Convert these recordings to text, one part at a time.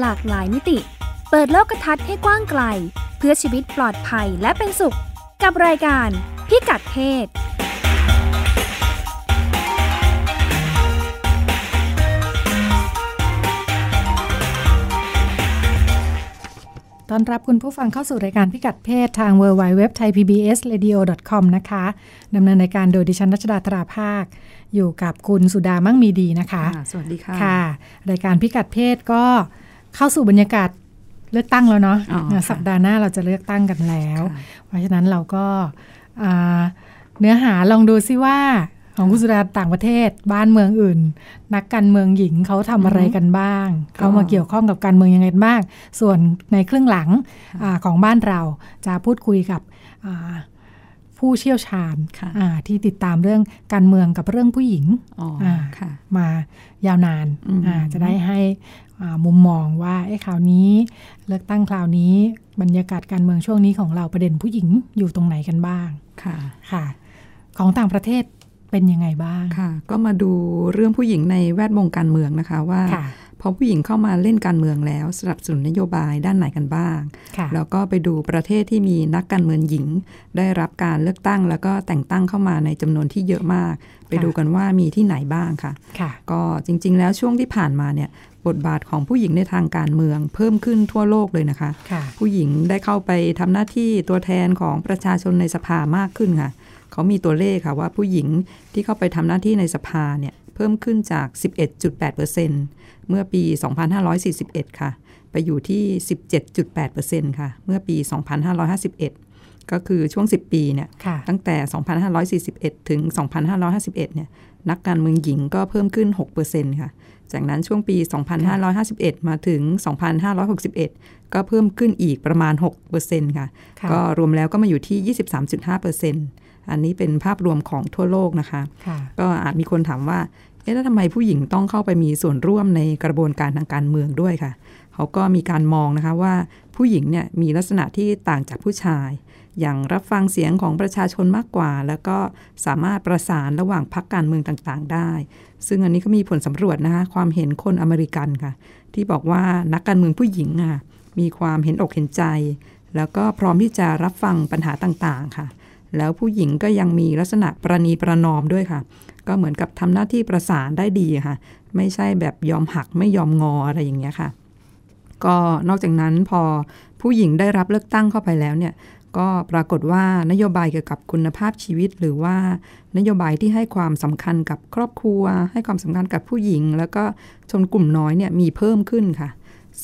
หลากหลายมิติ เปิดโลกทัศน์ให้กว้างไกล เพื่อชีวิตปลอดภัยและเป็นสุข กับรายการพิกัดเพศต้อนรับคุณผู้ฟังเข้าสู่รายการพิกัดเพศทาง w w w t h a i p b s r a d i o c o m นะคะดำเนินรายการโดยดิฉันรัชดาธราภาค อยู่กับคุณสุดามั่งมีดีนะคะ สวัสดีค่ะค่ะ รายการพิกัดเพศก็ เข้าสู่บรรยากาศเลือกตั้งแล้วเนาะสัปดาห์หน้าเราจะเลือกตั้งกันแล้ว เพราะฉะนั้นเราก็เนื้อหาลองดูซิว่าของกุศลต่างประเทศบ้านเมืองอื่น นักการเมืองหญิงเขาทำอะไรกันบ้าง เขามาเกี่ยวข้องกับการเมืองยังไงบ้าง ส่วนในครึ่งหลังอของบ้านเราจะพูดคุยกับผู้เชี่ยวชาญที่ติดตามเรื่องการเมืองกับเรื่องผู้หญิงมายาวนานจะได้ให้ มุมมองว่าไอ้คราวนี้ เลือกตั้งคราวนี้บรรยากาศการเมืองช่วงนี้ของเราประเด็นผู้หญิงอยู่ตรงไหนกันบ้างค่ะค่ะ ของต่างประเทศเป็นยังไงบ้างค่ะ ก็มาดูเรื่องผู้หญิงในแวดวงการเมืองนะคะว่าพอผู้หญิงเข้ามาเล่นการเมืองแล้วสนับสนุนนโยบายด้านไหนกันบ้าง แล้วก็ไปดูประเทศที่มีนักการเมืองหญิง ได้รับการเลือกตั้ง แล้วก็แต่งตั้งเข้ามาในจำนวนที่เยอะมาก ไปดูกันว่ามีที่ไหนบ้างค่ะก็จริง ๆ แล้วช่วงที่ผ่านมาเนี่ย บทบาทของผู้หญิงในทางการเมือง เพิ่มขึ้นทั่วโลกเลยนะคะคะผู้หญิงได้เข้าไปทำหน้าที่ตัวแทนของประชาชนในสภามากขึ้นค่ะ เขามีตัวเลขค่ะว่าผู้หญิงที่เข้าไปทำหน้าที่ในสภาเนี่ยเพิ่มขึ้นจาก 11.8%เมื่อปี 2541 ค่ะ ไปอยู่ที่ 17.8%ค่ะ เมื่อปี 2551 ก็คือช่วง 10 ปีเนี่ยตั้งแต่ 2541 ถึง 2551เนี่ยนักการเมืองหญิงก็เพิ่มขึ้น 6%ค่ะ จากนั้นช่วงปี 2551 มาถึง 2561 ก็เพิ่มขึ้นอีกประมาณ 6%ค่ะก็รวมแล้วก็มาอยู่ที่ 23.5%อันนี้เป็นภาพรวมของทั่วโลกนะคะก็อาจมีคนถามว่าเอ๊ะแล้วทำไมผู้หญิงต้องเข้าไปมีส่วนร่วมในกระบวนการทางการเมืองด้วยค่ะ เขาก็มีการมองนะคะว่าผู้หญิงเนี่ยมีลักษณะที่ต่างจากผู้ชาย อย่างรับฟังเสียงของประชาชนมากกว่า แล้วก็สามารถประสานระหว่างพรรคการเมืองต่างๆ ได้ ซึ่งอันนี้ก็มีผลสำรวจนะคะความเห็นคนอเมริกันค่ะ ที่บอกว่านักการเมืองผู้หญิงอะมีความเห็นอกเห็นใจ แล้วก็พร้อมที่จะรับฟังปัญหาต่างๆค่ะ แล้วผู้หญิงก็ยังมีลักษณะประนีประนอมด้วยค่ะ ก็เหมือนกับทำหน้าที่ประสานได้ดีค่ะ ไม่ใช่แบบยอมหักไม่ยอมงออะไรอย่างเงี้ยค่ะก็นอกจากนั้นพอผู้หญิงได้รับเลือกตั้งเข้าไปแล้วเนี่ย ก็ปรากฏว่านโยบายเกี่ยวกับคุณภาพชีวิต หรือว่านโยบายที่ให้ความสำคัญกับครอบครัว ให้ความสำคัญกับผู้หญิง แล้วก็ชนกลุ่มน้อยเนี่ยมีเพิ่มขึ้นค่ะ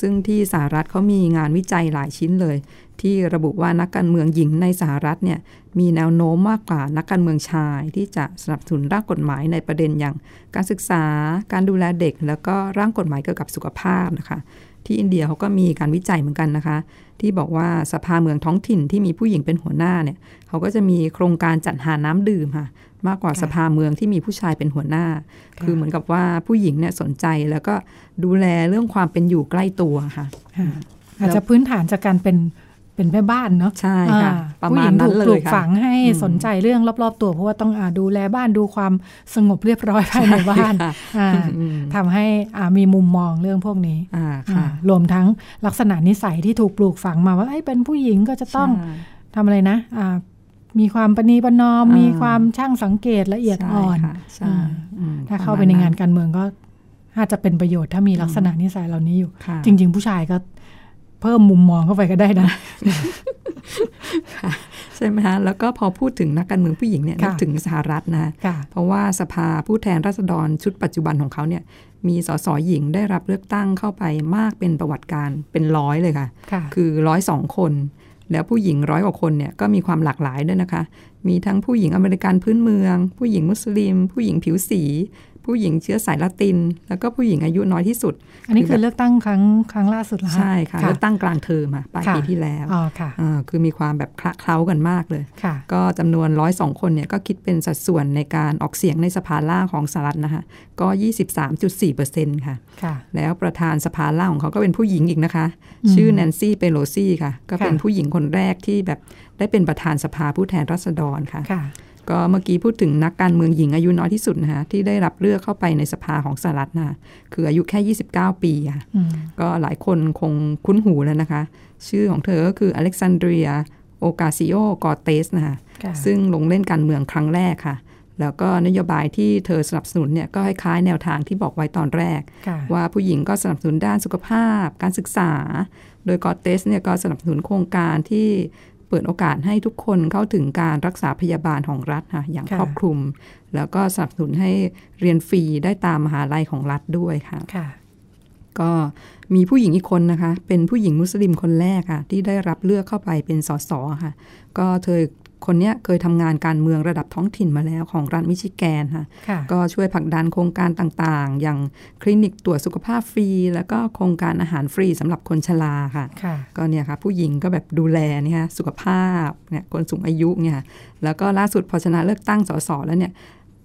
ซึ่งที่สหรัฐเขามีงานวิจัยหลายชิ้นเลย ที่ระบุว่านักการเมืองหญิงในสหรัฐเนี่ยมีแนวโน้มมากกว่านักการเมืองชาย ที่จะสนับสนุนร่างกฎหมายในประเด็นอย่าง การศึกษา การดูแลเด็ก แล้วก็ร่างกฎหมายเกี่ยวกับสุขภาพนะคะที่อินเดียเขาก็มีการวิจัยเหมือนกันนะคะ ที่บอกว่าสภาเมืองท้องถิ่นที่มีผู้หญิงเป็นหัวหน้าเนี่ยเขาก็จะมีโครงการจัดหาน้ำดื่มค่ะมากกว่าสภาเมืองที่มีผู้ชายเป็นหัวหน้า คือเหมือนกับว่าผู้หญิงเนี่ยสนใจแล้วก็ดูแลเรื่องความเป็นอยู่ใกล้ตัวค่ะอาจจะพื้นฐานจากการเป็น เป็นแม่บ้านเนาะใช่ค่ะประมาณนั้นเลยค่ะปลูกฝังให้สนใจเรื่องรอบ ๆ ตัวเพราะว่าต้องอดูแลบ้านดูความสงบเรียบร้อยภายในบ้านทำให้มีมุมมองเรื่องพวกนี้รวมทั้งลักษณะนิสัยที่ถูกปลูกฝังมาว่าเป็นผู้หญิงก็จะต้องทำอะไรนะมีความปณีประนอม มีความช่างสังเกตละเอียดอ่อนถ้าเข้าไปในงานการเมืองก็อาจจะเป็นประโยชน์ถ้ามีลักษณะนิสัยเหล่านี้อยู่ จริง ๆ ผู้ชายก็ เพิ่มมุมมองเข้าไปก็ได้นะใช่ไหมคะแล้วก็พอพูดถึงนักการเมืองผู้หญิงเนี่ยนึกถึงสหรัฐนะเพราะว่าสภาผู้แทนราษฎรชุดปัจจุบันของเขาเนี่ยมีสสหญิงได้รับเลือกตั้งเข้าไปมากเป็นประวัติการเป็นร้อยเลยค่ะ คือร้อยสองคน แล้วผู้หญิงร้อยกว่าคนเนี่ยก็มีความหลากหลายด้วยนะคะ มีทั้งผู้หญิงอเมริกันพื้นเมือง ผู้หญิงมุสลิม ผู้หญิงผิวสี ผู้หญิงเชื้อสายละติน แล้วก็ผู้หญิงอายุน้อยที่สุด อันนี้คือเลือกตั้งครั้งครั้งล่าสุดเหรอใช่ค่ะเลือกตั้งกลางเทอมปลายปีที่แล้วอ๋อค่ะคือมีความแบบคละเคล้ากันมากเลย ก็จำนวนร้อยสองคนเนี่ยก็คิดเป็นสัดส่วนในการออกเสียงในสภาล่างของสหรัฐนะคะก็ 23.4เปอร์เซ็นต์ค่ะ แล้วประธานสภาล่างของเขาก็เป็นผู้หญิงอีกนะคะ ชื่อแนนซี่เปโลซี่ค่ะ ก็เป็นผู้หญิงคนแรกที่แบบได้เป็นประธานสภาผู้แทนราษฎรค่ะ ก็เมื่อกี้พูดถึงนักการเมืองหญิงอายุน้อยที่สุดนะคะที่ได้รับเลือกเข้าไปในสภาของสหรัฐนะคืออายุแค่ 29 ปีค่ะอืมก็หลายคนคงคุ้นหูแล้วนะคะ ชื่อของเธอก็คืออเล็กซานเดรียโอกาซิโอกอเตสนะคะค่ะซึ่งลงเล่นการเมืองครั้งแรกค่ะ แล้วก็นโยบายที่เธอสนับสนุนเนี่ยก็คล้ายๆแนวทางที่บอกไว้ตอนแรกค่ะว่าผู้หญิงก็สนับสนุนด้านสุขภาพ การศึกษา โดยกอเตสเนี่ยก็สนับสนุนโครงการที่ เปิดโอกาสให้ทุกคนเข้าถึงการรักษาพยาบาลของรัฐค่ะอย่างค่ะครอบคลุม แล้วก็สนับสนุนให้เรียนฟรีได้ตามมหาลัยของรัฐด้วยค่ะค่ะก็มีผู้หญิงอีกคนนะคะ เป็นผู้หญิงมุสลิมคนแรกค่ะ ที่ได้รับเลือกเข้าไปเป็นสสค่ะ ก็เธอ คนเนี้ยเคยทำงานการเมืองระดับท้องถิ่นมาแล้วของรัฐมิชิแกนค่ะค่ะ ก็ช่วยผลักดันโครงการต่างๆ อย่างคลินิกตรวจสุขภาพฟรี แล้วก็โครงการอาหารฟรีสำหรับคนชราค่ะค่ะก็เนี่ยค่ะผู้หญิงก็แบบดูแลเนี่ยค่ะสุขภาพเนี่ยคนสูงอายุเนี่ยค่ะแล้วก็ล่าสุดพอชนะเลือกตั้งสสแล้วเนี่ย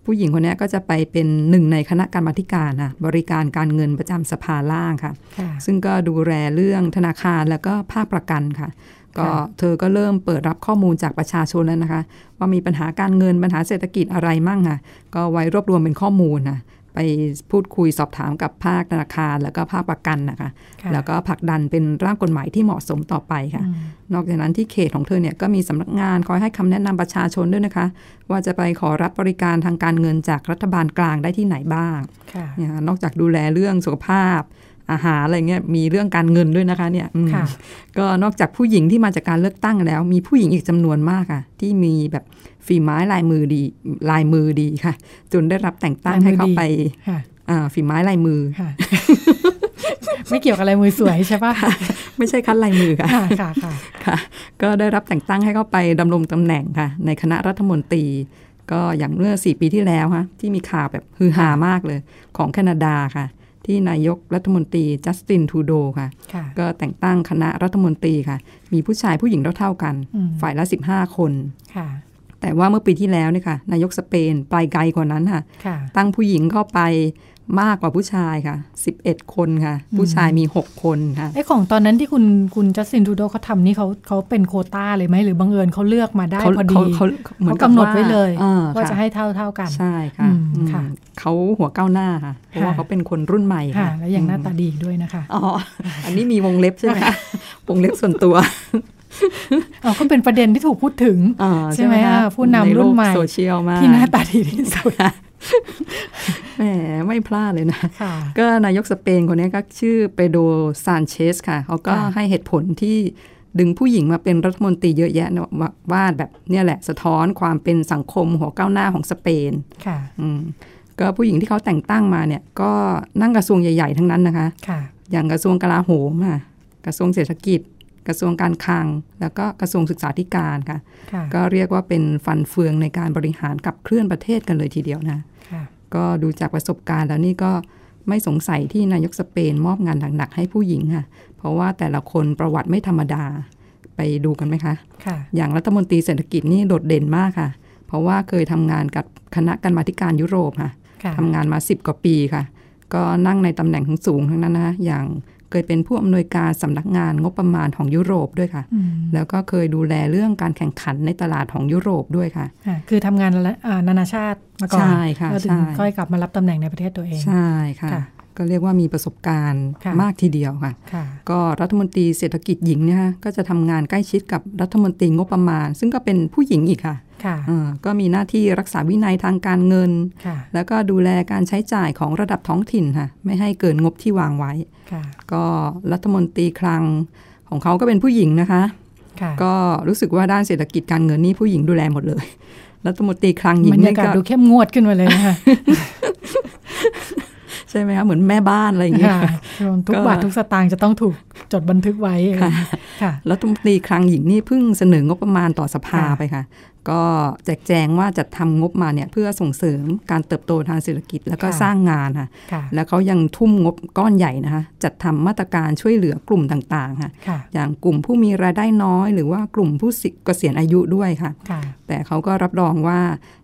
ผู้หญิงคนเนี้ยก็จะไปเป็นหนึ่งในคณะกรรมาธิการค่ะบริการการเงินประจำสภาล่างค่ะค่ะ ซึ่งก็ดูแลเรื่องธนาคารแล้วก็ภาคประกันค่ะ ก็ค่ะเธอก็เริ่มเปิดรับข้อมูลจากประชาชนแล้วนะคะ ว่ามีปัญหาการเงินปัญหาเศรษฐกิจอะไรมั่งค่ะก็ไว้รวบรวมเป็นข้อมูลนะไปพูดคุยสอบถามกับภาคธนาคาร แล้วก็ภาคประกันนะคะค่ะแล้วก็ผลักดันเป็นร่างกฎหมายที่เหมาะสมต่อไปค่ะอืมนอกจากนั้นที่เขตของเธอเนี่ยก็มีสำนักงานคอยให้คำแนะนำประชาชนด้วยนะคะ ว่าจะไปขอรับบริการทางการเงินจากรัฐบาลกลางได้ที่ไหนบ้างค่ะเนี่ยค่ะนอกจากดูแลเรื่องสุขภาพ อาหารอะไรเงี้ยมีเรื่องการเงินด้วยนะคะเนี่ยอืมค่ะก็นอกจากผู้หญิงที่มาจากการเลือกตั้งแล้ว มีผู้หญิงอีกจำนวนมากค่ะที่มีแบบฝีไม้ลายมือดีลายมือดีค่ะ จนได้รับแต่งตั้งลายมือให้เข้าดีไปค่ะอ่าฝีไม้ลายมือค่ะไม่เกี่ยวกับอะไรมือสวยใช่ปะไม่ใช่คัดลายมือค่ะค่ะค่ะค่ะค่ะก็ได้รับแต่งตั้งให้เข้าไปดำรงตำแหน่งค่ะ ในคณะรัฐมนตรี ก็อย่างเมื่อ4ปีที่แล้วฮะที่มีข่าวแบบฮือฮามากเลย ของแคนาดาค่ะ ที่นายกรัฐมนตรีจัสตินทูโดค่ะค่ะ ก็แต่งตั้งคณะรัฐมนตรีค่ะ มีผู้ชายผู้หญิงเท่าๆกันอืมฝ่ายละ 15 คนค่ะ แต่ว่าเมื่อปีที่แล้วเนี่ยค่ะ นายกสเปนไปไกลกว่านั้นค่ะค่ะตั้งผู้หญิงเข้าไป มากกว่าผู้ชายค่ะ 11 คนค่ะ ผู้ชายมี 6 คนค่ะไอ้ของตอนนั้นที่คุณคุณจัสตินทูโดเขาทำนี่เขาเขาเป็นโควต้าเลยไหมหรือบังเอิญเขาเลือกมาได้เขาพอดีเขาเขาเหมือนเขากับกำหนดไว้เลยอ่ว่าค่จะให้เท่าเท่ากัน ใช่ค่ะอืมอืมค่ะเขาหัวก้าวหน้าค่ะเพราะว่าค่ะเขาเป็นคนรุ่นใหม่ค่ะค่ะแล้วยังหน้าตาดีอีกด้วยนะคะอ๋ออันนี้มีวงเล็บใช่ไหมคะวงเล็บส่วนตัวอ๋อก็เป็นประเด็นที่ถูกพูดถึงอ่าใช่ไหมคะอ่าผู้นำรุ่นใหม่โลกโซเชียลมากที่หน้าตาดีที่สุด แหมไม่พลาดเลยนะค่ะก็นายกสเปนคนนี้ก็ชื่อเปโดซานเชสค่ะ เขาก็ค่ะให้เหตุผลที่ดึงผู้หญิงมาเป็นรัฐมนตรีเยอะแยะเนอะว่าว่าแบบเนี่ยแหละสะท้อนความเป็นสังคมหัวก้าวหน้าของสเปน ค่ะอืมก็ผู้หญิงที่เขาแต่งตั้งมาเนี่ย ก็นั่งกระทรวงใหญ่ ๆ ทั้งนั้นนะคะค่ะอย่างกระทรวงกลาโหมค่ะกระทรวงเศรษฐกิจ กระทรวงการคลัง แล้วก็กระทรวงศึกษาธิการค่ะค่ะก็เรียกว่าเป็นฟันเฟืองในการบริหารขับเคลื่อนประเทศกันเลยทีเดียวนะค่ะก็ดูจากประสบการณ์แล้วนี่ก็ไม่สงสัยที่นายกสเปนมอบงานหนักๆให้ผู้หญิงค่ะ เพราะว่าแต่ละคนประวัติไม่ธรรมดาไปดูกันไหมคะค่ะ อย่างรัฐมนตรีเศรษฐกิจนี่โดดเด่นมากค่ะ เพราะว่าเคยทำงานกับคณะกรรมาธิการยุโรปค่ะค่ะทำงานมา 10 กว่าปีค่ะ ก็นั่งในตำแหน่งสูงๆทั้งนั้นนะอย่าง เคยเป็นผู้อำนวยการสำนักงานงบประมาณของยุโรปด้วยค่ะอืมแล้วก็เคยดูแลเรื่องการแข่งขันในตลาดของยุโรปด้วยค่ะค่ะคือทำงานละอ่านานาชาติมาก่อนใช่ค่ะแล้วถึงใช่ค่อยกลับมารับตำแหน่งในประเทศตัวเอง ใช่ค่ะค่ะก็เรียกว่ามีประสบการณ์ค่ะมากทีเดียวค่ะค่ะ ก็รัฐมนตรีเศรษฐกิจหญิงเนี่ยค่ะก็จะทำงานใกล้ชิดกับรัฐมนตรีงบประมาณ ซึ่งก็เป็นผู้หญิงอีกค่ะค่ะอ่า ก็มีหน้าที่รักษาวินัยทางการเงินค่ะแล้วก็ดูแลการใช้จ่ายของระดับท้องถิ่นค่ะไม่ให้เกินงบที่วางไว้ค่ะก็รัฐมนตรีคลังของเขาก็เป็นผู้หญิงนะคะค่ะก็รู้สึกว่าด้านเศรษฐกิจการเงินนี่ผู้หญิงดูแลหมดเลยรัฐมนตรีคลังหญิบงรรยานี่กาศก็ดูเข้มงวดขึ้นมาเลยนะคะใช่ไหมคะเหมือนแม่บ้านอะไรอย่างเงี้ยค่ะทุกก็บาททุกสตางค์จะต้องถูกจดบันทึกไว้ค่ะค่ะรัฐมนตรีคลังหญิงนี่เพิ่งเสนองบประมาณต่อสภาค่ะไปค่ะ ก็แจกแจงว่าจะทำงบมาเนี่ยเพื่อส่งเสริมการเติบโตทางเศรษฐกิจ แล้วก็สร้างงานค่ะค่ะ แล้วเขายังทุ่มงบก้อนใหญ่นะคะ จัดทำมาตรการช่วยเหลือกลุ่มต่างๆค่ะค่ะอย่างกลุ่มผู้มีรายได้น้อย หรือว่ากลุ่มผู้สิเกษียณอายุด้วยค่ะค่ะ แต่เขาก็รับรองว่า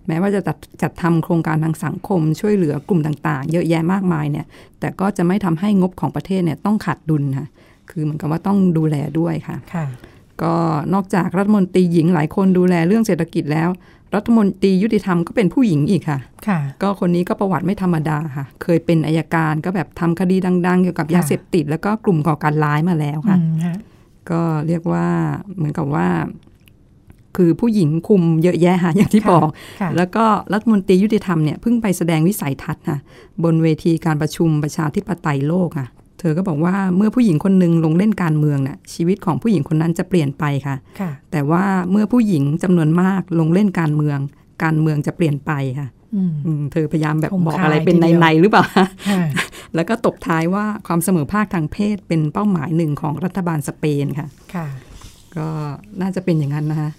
แม้ว่าจะจัดจัดทำโครงการทางสังคม ช่วยเหลือกลุ่มต่างๆ เยอะแยะมากมายเนี่ย แต่ก็จะไม่ทำให้งบของประเทศเนี่ยต้องขาดดุลค่ะ คือเหมือนกับว่าต้องดูแลด้วยค่ะค่ะ ก็นอกจากรัฐมนตรีหญิงหลายคนดูแลเรื่องเศรษฐกิจแล้ว รัฐมนตรียุติธรรมก็เป็นผู้หญิงอีกค่ะค่ะ ก็คนนี้ก็ประวัติไม่ธรรมดาค่ะ เคยเป็นอายการก็แบบทำคดีดัง ๆ เกี่ยวกับยาเสพติด แล้วก็กลุ่มก่อการร้ายมาแล้วค่ะอืมฮะก็เรียกว่าเหมือนกับว่า คือผู้หญิงคุมเยอะแยะค่ะอย่างที่บอกค่ะแล้วก็รัฐมนตรียุติธรรมเนี่ยเพิ่งไปแสดงวิสัยทัศน์ค่ะบนเวทีการประชุมประชาธิปไตยโลกค่ะ เธอก็บอกว่าเมื่อผู้หญิงคนหนึ่งลงเล่นการเมืองน่ะชีวิตของผู้หญิงคนนั้นจะเปลี่ยนไปค่ะค่ะแต่ว่าเมื่อผู้หญิงจำนวนมากลงเล่นการเมือง การเมืองจะเปลี่ยนไปค่ะอืมอืมเธอพยายามแบบคมบอกคายอะไรเป็นทีเดียวในๆหรือเปล่าค่ะแล้วก็ตบท้ายว่าความเสมอภาคทางเพศเป็นเป้าหมายหนึ่งของรัฐบาลสเปนค่ะค่ะก็น่าจะเป็นอย่างนั้นนะคะ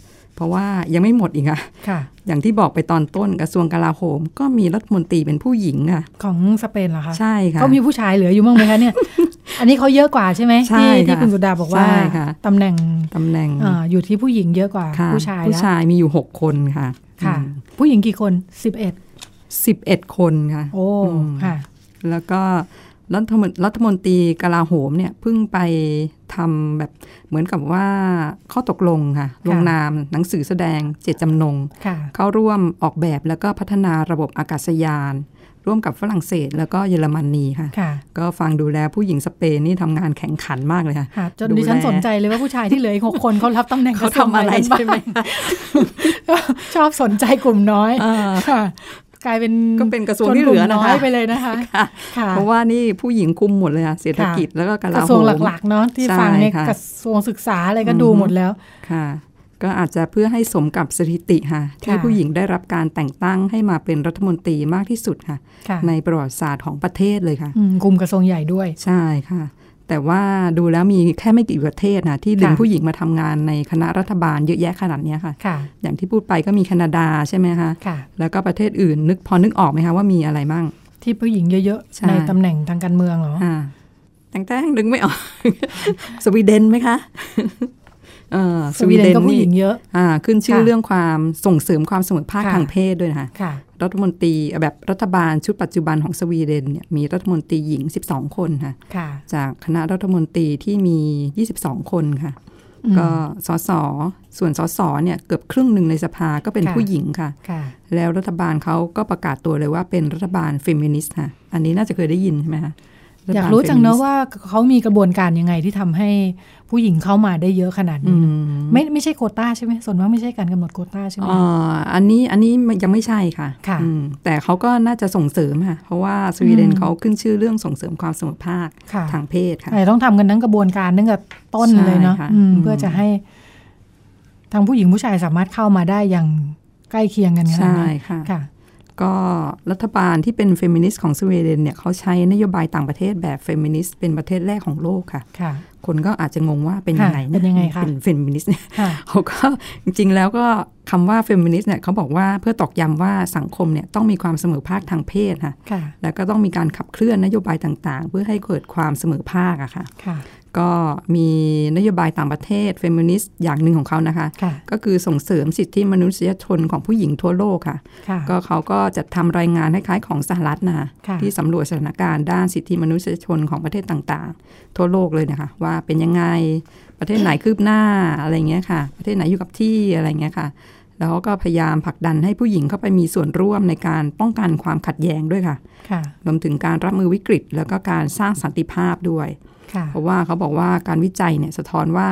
เพราะว่ายังไม่หมดอีกอะค่ะอย่างที่บอกไปตอนต้นกระทรวงกลาโหม ก็มีรัฐมนตรีเป็นผู้หญิงอะของสเปนเหรอคะใช่ค่ะเขามีผู้ชายเหลืออยู่บ้างไหมคะเนี่ย อันนี้เขาเยอะกว่าใช่ไหมใช่ที่ที่ค่ะคุณสุดาบอกว่าใช่ค่ะตำแหน่งตำแหน่งอ่าอยู่ที่ผู้หญิงเยอะกว่าค่ะผู้ชายผู้แล้วชายมีอยู่หกคนค่ะ ค่ะ ผู้หญิงกี่คนสิบเอ็ดสิบเอ็ดคนค่ะ โอ้อืมค่ะ แล้วก็ รัฐมนรัฐมนตรีกลาโหมเนี่ยเพิ่งไปทำแบบเหมือนกับว่าข้อตกลงค่ะ ลงนามหนังสือแสดงเจตจำนงค่ะเข้าร่วมออกแบบแล้วก็พัฒนาระบบอากาศยาน ร่วมกับฝรั่งเศสแล้วก็เยอรมนีค่ะค่ะก็ฟังดูแลผู้หญิงสเปนนี่ทำงานแข่งขันมากเลยค่ะค่ะจนดูแลดิฉันสนใจเลยว่าผู้ชายที่เหลืออีกหกคนเขารับตำแหน่งเขากระทรวงทำอะไรกันบ้างใช่ไหมชอบสนใจกลุ่มน้อยเออค่ะ กลายเป็นก็เป็นกระทรวงที่เหลือชนกนะมน้อคะยไปเลยนะคะค่ะค่ะเพราะว่านี่ผู้หญิงคุมหมดเลยค่ะเศรษฐกิจแล้วก็กกลาระโหทรวงมหลักๆเนาะที่ใช่ฟังเนี่ยค่ะกระทรวงศึกษาอะไรก็อืมดูหมดแล้วค่ะ ก็อาจจะเพื่อให้สมกับสถิติค่ะ ที่ค่ะผู้หญิงได้รับการแต่งตั้งให้มาเป็นรัฐมนตรีมากที่สุดค่ะค่ะในประวัติศาสตร์ของประเทศเลยค่ะอืมกลุ่มกระทรวงใหญ่ด้วยใช่ค่ะ แต่ว่าดูแล้วมีแค่ไม่กี่ประเทศนะที่ดึงค่ะผู้หญิงมาทำงานในคณะรัฐบาลเยอะแยะขนาดเนี้ยค่ะค่ะอย่างที่พูดไปก็มีแคนาดาใช่ไหมคะค่ะแล้วก็ประเทศอื่นนึกพอนึกออกไหมคะว่ามีอะไรบ้างที่ผู้หญิงเยอะใช่ๆในตำแหน่งทางการเมืองเหรออ่าแต่งแต่งดึงไม่ออก สวีเดนไหมคะเออ สวีเดนก็ผู้หญิงนี่เยอะอ่าขึ้นชื่อค่ะเรื่องความส่งเสริมความเสมอภาคค่ะทางเพศด้วยนะคะค่ะรัฐมนตรีแบบรัฐบาลชุดปัจจุบันของสวีเดนเนี่ยมีรัฐมนตรีหญิง 12 คนค่ะค่ะจากคณะรัฐมนตรีที่มี 22 คนค่ะอืมก็สสส่วนสสเนี่ยเกือบครึ่งหนึ่งในสภาก็เป็นค่ะผู้หญิงค่ะค่ะ แล้วรัฐบาลเขาก็ประกาศตัวเลยว่าเป็นรัฐบาลเฟมินิสต์ค่ะ อันนี้น่าจะเคยได้ยินใช่ไหมคะรัฐบาลเฟมินิสต์ อยากรู้จังเนอะว่าเขามีกระบวนการยังไงที่ทำให้ผู้หญิงเข้ามาได้เยอะขนาดอืนี้อืมไม่ไม่ใช่โควต้าใช่ไหมส่วนมากไม่ใช่การกำหนดโควต้าใช่ไหมเอ่ออันนี้อันนี้ยังไม่ใช่ค่ะค่ะอืมแต่เขาก็น่าจะส่งเสริมค่ะ เพราะว่าสวีเดนอืมเขาขึ้นชื่อเรื่องส่งเสริมความเสมอภาคค่ะทางเพศค่ะแต่ต้องทำกันทั้งกระบวนการตั้งแต่ต้นใช่เลยเนาะค่ะอืมอืมเพื่อจะให้ทั้งผู้หญิงผู้ชายสามารถเข้ามาได้อย่างใกล้เคียงกันขนาดนี้ใช่ค่ะค่ะ ก็รัฐบาลที่เป็นเฟมินิสต์ของสวีเดนเนี่ยเขาใช้นโยบายต่างประเทศแบบเฟมินิสต์เป็นประเทศแรกของโลกค่ะค่ะคนก็อาจจะงงว่าเป็นยังไงค่ะเป็นยังไงคะเป็นเฟมินิสต์เนี่ยค่ะเขาก็จริงๆแล้วก็คำว่าเฟมินิสต์เนี่ยเขาบอกว่าเพื่อตอกย้ำว่าสังคมเนี่ยต้องมีความเสมอภาคทางเพศค่ะค่ะแล้วก็ต้องมีการขับเคลื่อนนโยบายต่างๆ เพื่อให้เกิดความเสมอภาคอะค่ะค่ะ ก็มีนโยบายต่างประเทศเฟมินิสต์อย่างหนึ่งของเขานะคะค่ะก็คือส่งเสริมสิทธิมนุษยชนของผู้หญิงทั่วโลกค่ะค่ะก็เขาก็จะทำรายงานคล้ายๆของสหรัฐนะคะค่ะที่สำรวจสถานการณ์ด้านสิทธิมนุษยชนของประเทศต่างๆ ทั่วโลกเลยนะคะ ว่าเป็นยังไงประเทศไหนคืบหน้าอะไรเงี้ยค่ะ ประเทศไหนอยู่กับที่อะไรเงี้ยค่ะแล้วก็พยายามผลักดันให้ผู้หญิงเข้าไปมีส่วนร่วมในการป้องกันความขัดแย้งด้วยค่ะค่ะรวมถึงการรับมือวิกฤต แล้วก็การสร้างสันติภาพด้วยค่ะ เพราะว่าเขาบอกว่าการวิจัยเนี่ยสะท้อนว่า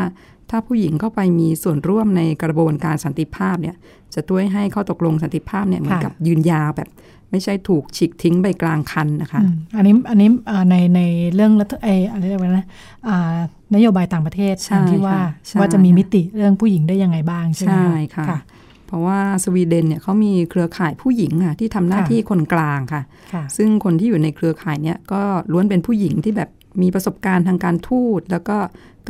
ถ้าผู้หญิงเข้าไปมีส่วนร่วมในกระบวนการสันติภาพเนี่ย จะช่วยให้ข้อตกลงสันติภาพเนี่ยเหมือนกับยืนยาวแบบ ไม่ใช่ถูกฉีกทิ้งไปกลางคันนะคะอืมอันนี้อันนี้อ่าในในเรื่องรัฐไออะไรเรียกว่านะอ่านโยบายต่างประเทศใช่อย่างที่ว่าค่ะใช่ว่าจะมีมิติเรื่องผู้หญิงได้ยังไงบ้างใช่ไหมใช่ค่ะค่ะเพราะว่าสวีเดนเนี่ยเขามีเครือข่ายผู้หญิงอะที่ทำหน้าค่ะที่คนกลางค่ะค่ะ ซึ่งคนที่อยู่ในเครือข่ายเนี่ยก็ล้วนเป็นผู้หญิงที่แบบ มีประสบการณ์ทางการทูต แล้วก็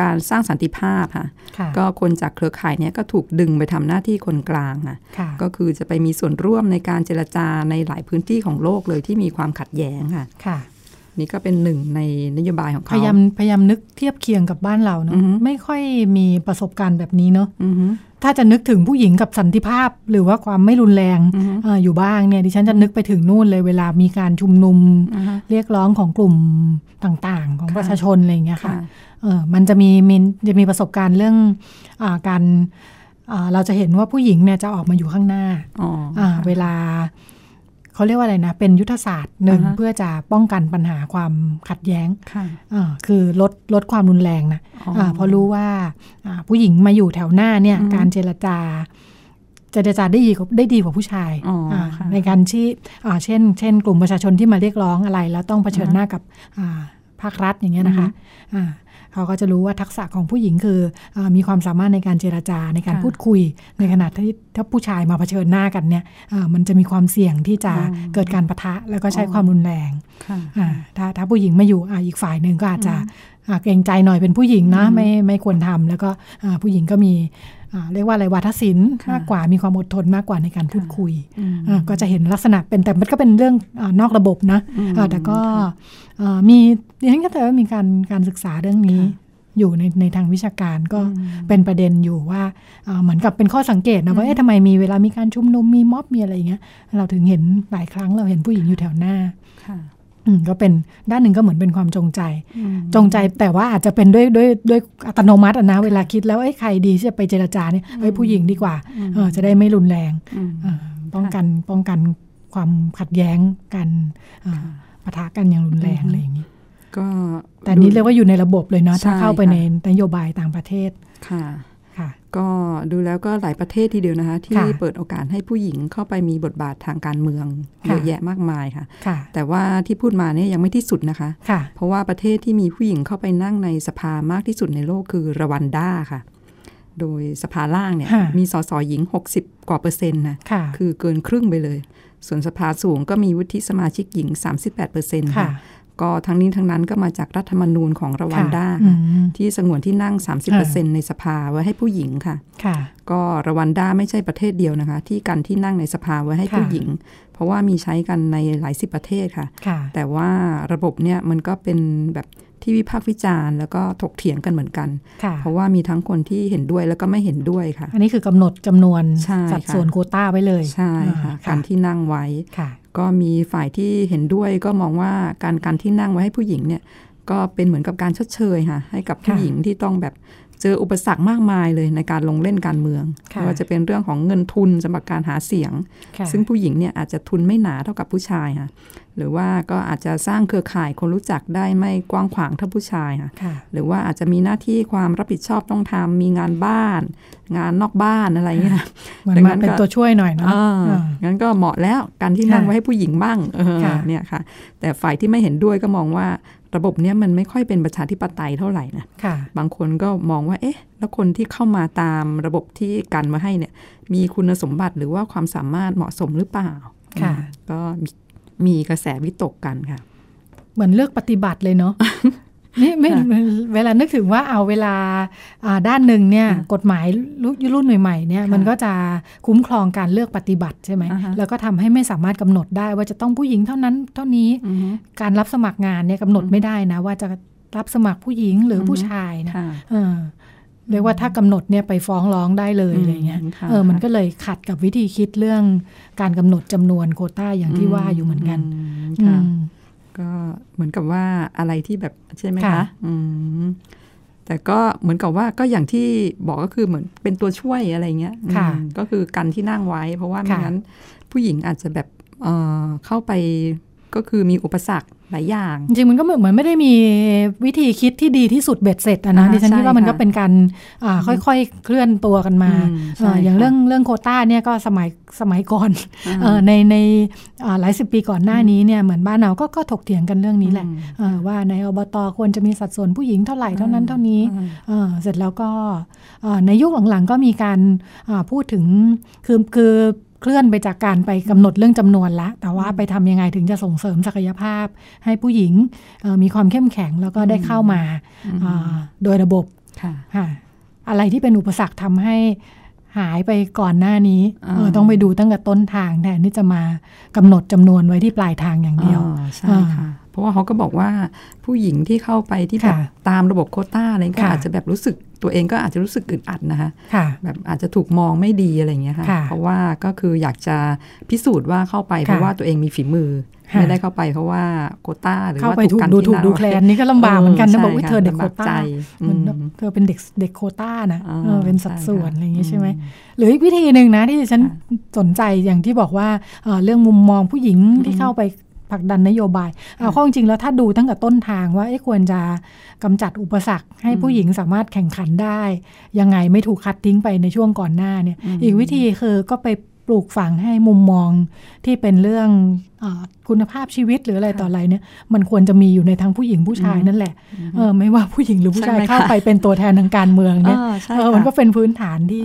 การสร้างสันติภาพค่ะค่ะก็คนจากเครือข่ายเนี่ยก็ถูกดึงไปทำหน้าที่คนกลางค่ะค่ะก็คือจะไปมีส่วนร่วมในการเจรจาในหลายพื้นที่ของโลกเลยที่มีความขัดแย้งค่ะค่ะนี่ก็เป็นหนึ่งในนโยบายของพเขายายามพยายามนึกเทียบเคียงกับบ้านเราเนาะอือฮึไม่ค่อยมีประสบการณ์แบบนี้เนาะอือฮึ ถ้าจะนึกถึงผู้หญิงกับสันติภาพ หรือว่าความไม่รุนแรงอือฮึเอ่ออยู่บ้างเนี่ยดิฉันจะนึกไปถึงนู่นเลยเวลามีการชุมนุมอือฮึเรียกร้องของกลุ่มต่างๆ ของค่ะประชาชนอะไรอย่างเงี้ยค่ะค่ะเออมันจะมีมีจะมีประสบการณ์เรื่องอาการเราจะเห็นว่าผู้หญิงเนี่ยจะออกมาอยู่ข้างหน้าเวลา เขาเรียกว่าอะไรนะ เป็นยุทธศาสตร์หนึ่งเพื่อจะป้องกันปัญหาความขัดแย้งคือลดลดความรุนแรงนะเพราะรู้ว่าผู้หญิงมาอยู่แถวหน้าเนี่ยการเจรจาเจรจาได้ดีกว่าได้ดีกว่าผู้ชายในการที่เช่น เช่น กลุ่มประชาชนที่มาเรียกร้องอะไร แล้วต้องเผชิญหน้ากับภาครัฐอย่างเงี้ยนะคะ เขาก็จะรู้ว่าทักษะของผู้หญิงคืออมีความสามารถในการเจรจาในการพูดคุย ในขณะที่ถ้าผู้ชายมาเผชิญหน้ากันเนี่ยมันจะมีความเสี่ยงที่จะเกิดการประทะแล้วก็ใช้ความรุนแรงถ้าถ้าผู้หญิงไม่อยู่อีกฝ่ายหนึ่งก็อาจจะเกรงใจหน่อยเป็นผู้หญิงนะไม่ไม่ควรทำแล้วก็ผู้หญิงก็มี เรียกว่าอะไรวัฒศิลป์มากกว่ามีความอดทนมากกว่าในการพูดคุย ก็จะเห็นลักษณะเป็นแต่มันก็เป็นเรื่องอนอกระบบนะแต่ก็มีดิฉันก็แต่ว่ามีการการศึกษาเรื่องนี้อยู่ในในทางวิชาการก็เป็นประเด็นอยู่ว่าเหมือนกับเป็นข้อสังเกตนะว่าเอ๊ะทำไมมีเวลามีการชุมนุมมีม็อบมีอะไรอย่างเงี้ยเราถึงเห็นหลายครั้งเราเห็นผู้หญิงอยู่แถวหน้า ก็เป็นด้านหนึ่งก็เหมือนเป็นความจงใจ จงใจแต่ว่าอาจจะเป็นด้วยด้วยด้วยอัตโนมัตินะเวลาคิดแล้วไอ้ใครดีที่จะไปเจรจาเนี่ยไอ้ผู้หญิงดีกว่าจะได้ไม่รุนแรงป้องกันป้องกันความขัดแย้งกันปะทะกันอย่างรุนแรงอะไรอย่างนี้ก็แต่นี้เรียกว่าอยู่ในระบบเลยเนาะถ้าเข้าไปในนโยบายต่างประเทศค่ะ ก็ดูแล้วก็หลายประเทศทีเดียวนะคะ ที่เปิดโอกาสให้ผู้หญิงเข้าไปมีบทบาททางการเมืองเยอะแยะมากมายค่ะ แต่ว่าที่พูดมาเนี่ยยังไม่ที่สุดนะคะเพราะว่าประเทศที่มีผู้หญิงเข้าไปนั่งในสภามากที่สุดในโลกคือรวันด้าค่ะ โดยสภาล่างเนี่ยมีสสหญิง 60 กว่าเปอร์เซ็นต์นะคือเกินครึ่งไปเลย ส่วนสภาสูงก็มีวุฒิสมาชิกหญิง 38เปอร์เซ็นต์ค่ะ ก็ทั้งนี้ทั้งนั้นก็มาจากรัฐธรรมนูญของรวันด้าที่สงวนที่นั่ง 30%ในสภาไว้ให้ผู้หญิงค่ะ ก็รวันด้าไม่ใช่ประเทศเดียวนะคะ ที่กันที่นั่งในสภาไว้ให้ผู้หญิง เพราะว่ามีใช้กันในหลายสิบประเทศค่ะ แต่ว่าระบบเนี่ยมันก็เป็นแบบที่วิพากษ์วิจารณ์แล้วก็ถกเถียงกันเหมือนกัน เพราะว่ามีทั้งคนที่เห็นด้วยแล้วก็ไม่เห็นด้วยค่ะ อันนี้คือกำหนดจำนวนสัดส่วนโคต้าไว้เลย ใช่ค่ะการที่นั่งไว้ ก็มีฝ่ายที่เห็นด้วยก็มองว่าการการที่นั่งไว้ให้ผู้หญิงเนี่ยก็เป็นเหมือนกับการชดเชยค่ะให้กับผู้หญิงที่ต้องแบบเจออุปสรรคมากมายเลยในการลงเล่นการเมืองไม่ว่าจะเป็นเรื่องของเงินทุนสำหรับการหาเสียง ซึ่งผู้หญิงเนี่ยอาจจะทุนไม่หนาเท่ากับผู้ชายค่ะหรือว่าก็อาจจะสร้างเครือข่ายคนรู้จักได้ไม่กว้างขวางเท่าผู้ชายค่ะหรือว่าอาจจะมีหน้าที่ความรับผิดชอบต้องทำมีงานบ้าน งานนอกบ้านอะไรเงี้ย ดังนั้นเป็นตัวช่วยหน่อยเนาะงั้นก็เหมาะแล้วการที่นั่งไว้ให้ผู้หญิงบ้างเนี่ยค่ะ แต่ฝ่ายที่ไม่เห็นด้วยก็มองว่าระบบเนี้ยมันไม่ค่อยเป็นประชาธิปไตยเท่าไหร่นะบางคนก็มองว่า เอ๊ะ แล้วคนที่เข้ามาตามระบบที่กันมาให้เนี่ย มีคุณสมบัติหรือว่าความสามารถเหมาะสมหรือเปล่า ค่ะ ก็มีกระแสวิตกกันค่ะ เหมือนเลือกปฏิบัติเลยเนาะ นี่ไม่เวลานึกถึงว่าเอาเวลาด้านหนึ่งเนี่ยกฎหมายรุ่นใหม่ๆเนี่ยมันก็จะคุ้มครองการเลือกปฏิบัติใช่ไหมแล้วก็ทำให้ไม่สามารถกำหนดได้ว่าจะต้องผู้หญิงเท่านั้นเท่านี้การรับสมัครงานเนี่ยกำหนดไม่ได้นะว่าจะรับสมัครผู้หญิงหรือผู้ชายนะเรียกว่าถ้ากำหนดเนี่ยไปฟ้องร้องได้เลยอะไรเงี้ยเออมันก็เลยขัดกับวิธีคิดเรื่องการกำหนดจำนวนโคต้าอย่างที่ว่าอยู่เหมือนกัน ก็เหมือนกับว่าอะไรที่แบบใช่ไหมคะอืมแต่ก็เหมือนกับว่าก็อย่างที่บอกก็คือเหมือนเป็นตัวช่วยอะไรเงี้ยก็คือกันที่นั่งไว้ เพราะว่าไม่งั้นผู้หญิงอาจจะแบบเเข้าไปก็คือมีอุปสรรค หลายอย่าง จริงมันก็เหมือนไม่ได้มีวิธีคิดที่ดีที่สุดเบ็ดเสร็จนะดิฉันคิดว่ามันก็เป็นการค่อยๆเคลื่อนตัวกันมา อย่างเรื่องเรื่องโคต้าเนี่ยก็สมัยสมัยก่อนในในหลายสิบปีก่อนหน้านี้เนี่ยเหมือนบ้านเราก็ก็ถกเถียงกันเรื่องนี้แหละว่าในอบตควรจะมีสัดส่วนผู้หญิงเท่าไหร่เท่านั้นเท่านี้เสร็จแล้วก็ในยุคหลังๆก็มีการพูดถึงคือคือ เคลื่อนไปจากการไปกำหนดเรื่องจำนวนละ แต่ว่าไปทำยังไงถึงจะส่งเสริมศักยภาพ ให้ผู้หญิงมีความเข้มแข็งแล้วก็ได้เข้ามาโดยระบบอะไรที่เป็นอุปสรรคทำให้หายไปก่อนหน้านี้ต้องไปดูตั้งแต่ต้นทางแทนที่จะมากำหนดจำนวนไว้ที่ปลายทางอย่างเดียวใช่ค่ะ เพราะว่าเขาก็บอกว่าผู้หญิงที่เข้าไปที่แบบตามระบบโคต้าอะไรก็อาจจะแบบรู้สึก ตัวเองก็อาจจะรู้สึกอึดอัดนะคะแบบอาจจะถูกมองไม่ดีอะไรเงี้ยค่ะ เพราะว่าก็คืออยากจะพิสูจน์ว่าเข้าไปเพราะว่าตัวเองมีฝีมือ ไม่ได้เข้าไปเพราะว่าโคต้าหรือว่าไปถูกดูถูกดูแคลนนี่ก็ลำบากเหมือนกันนะบอกว่าเธอเด็กโคต้าเธอเป็นเด็กเด็กโคต้านะเป็นสัดส่วนอะไรอย่างนี้ใช่ไหมหรืออีกวิธีหนึ่งนะที่ฉันสนใจอย่างที่บอกว่าเรื่องมุมมองผู้หญิงที่เข้าไป ผลักดันนโยบาย เอาข้อจริงแล้วถ้าดูตั้งแต่ต้นทางว่าควรจะกำจัดอุปสรรค ให้ผู้หญิงสามารถแข่งขันได้ ยังไงไม่ถูกคัดทิ้งไปในช่วงก่อนหน้าเนี่ย อีกวิธีคือก็ไป ปลูกฝังให้มุมมองที่เป็นเรื่องอคุณภาพชีวิตหรืออะไรต่ออะไรเนี่ยมันควรจะมีอยู่ในทั้งผู้หญิงผู้ชายนั่นแหละเออไม่ว่าผู้หญิงหรือผู้ชายเข้าไปเป็นตัวแทนทางการเมืองเนี่ยเออมันก็เป็นพื้นฐานที่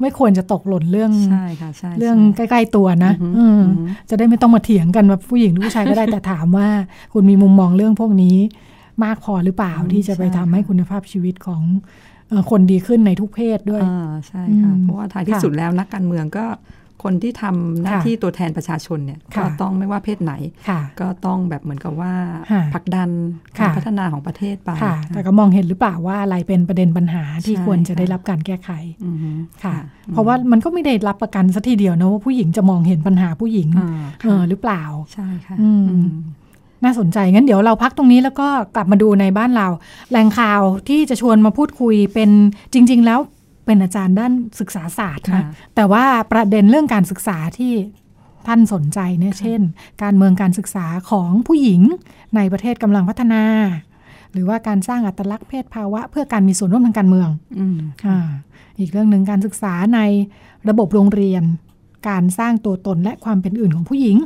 ไม่ควรจะตกหล่นเรื่องเรื่องใกล้ ๆตัวนะจะได้ไม่ต้องมาเถียงกันว่าผู้หญิงหรือผู้ชายก็ได้แต่ถามว่า คุณมีมุมมองเรื่องพวกนี้มากพอหรือเปล่าที่จะไปทำให้คุณภาพชีวิตของคนดีขึ้นในทุกเพศด้วยใช่ค่ะเพราะว่าท้ายที่สุดแล้วนักการเมืองก็ คนที่ทำหน้าที่ตัวแทนประชาชนเนี่ยก็ต้องไม่ว่าเพศไหน ก็ต้องแบบเหมือนกับว่าผลักดันการพัฒนาของประเทศไปแต่ก็มองเห็นหรือเปล่าว่าอะไรเป็นประเด็นปัญหาที่ควรจะได้รับการแก้ไขค่ะ เพราะว่ามันก็ไม่ได้รับประกันสัทีเดียวนะว่าผู้หญิงจะมองเห็นปัญหาผู้หญิงหรือเปล่าใช่ค่ะน่าสนใจ งั้นเดี๋ยวเราพักตรงนี้แล้วก็กลับมาดูในบ้านเรา แหล่งข่าวที่จะชวนมาพูดคุยเป็นจริง ๆ แล้ว เป็นอาจารย์ด้านศึกษาศาสตร์นะแต่ว่าประเด็นเรื่องการศึกษาที่ท่านสนใจเนี่ยเช่น การเมืองการศึกษาของผู้หญิงในประเทศกำลังพัฒนา หรือว่าการสร้างอัตลักษณ์เพศภาวะ เพื่อการมีส่วนร่วมทางการเมืองออีกเรื่องหนึ่งการศึกษาในระบบโรงเรียน การสร้างตัวตนและความเป็นอื่นของผู้หญิง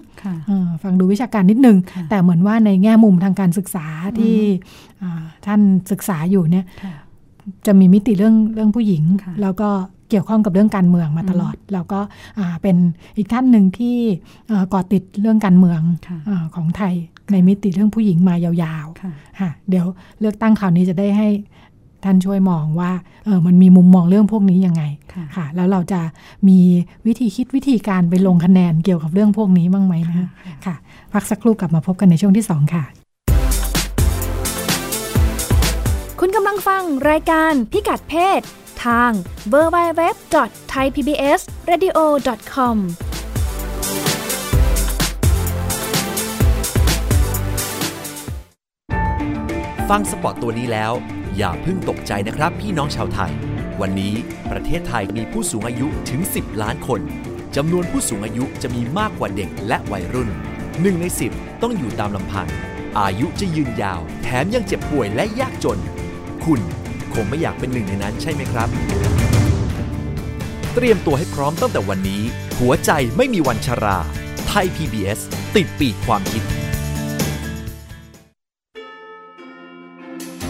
ฟังดูวิชาการนิดนึง แต่เหมือนว่าในแง่มุมทางการศึกษาที่ท่านศึกษาอยู่เนี่ย จะมีมิติเรื่องเรื่องผู้หญิง แล้วก็เกี่ยวข้องกับเรื่องการเมืองมาตลอด แล้วก็เป็นอีกท่านหนึ่งที่ก่อติดเรื่องการเมืองอของไทยในมิติเรื่องผู้หญิงมายาวๆเดี๋ยวเลือกตั้งข่าวนี้จะได้ให้ท่านช่วยมองว่าเออมันมีมุมมองเรื่องพวกนี้ยังไงค่ะ แล้วเราจะมีวิธีคิดวิธีการไปลงคะแนนเกี่ยวกับเรื่องพวกนี้บ้างไหมนะค่ะ พักสักครู่กลับมาพบกันในช่วงที่สองค่ะ คุณกำลังฟังรายการพิกัดเพศ ทาง www.thaipbsradio.com ฟังสปอตตัวนี้แล้ว อย่าเพิ่งตกใจนะครับพี่น้องชาวไทย วันนี้ประเทศไทยมีผู้สูงอายุถึง 10 ล้านคนจำนวนผู้สูงอายุจะมีมากกว่าเด็กและวัยรุ่นหนึ่งใน10 ต้องอยู่ตามลำพัง อายุจะยืนยาว แถมยังเจ็บป่วยและยากจน คุณคงไม่อยากเป็นหนึ่งในนั้นใช่ไหมครับ เตรียมตัวให้พร้อมตั้งแต่วันนี้ หัวใจไม่มีวันชรา ไทย PBS ติดปีกความคิด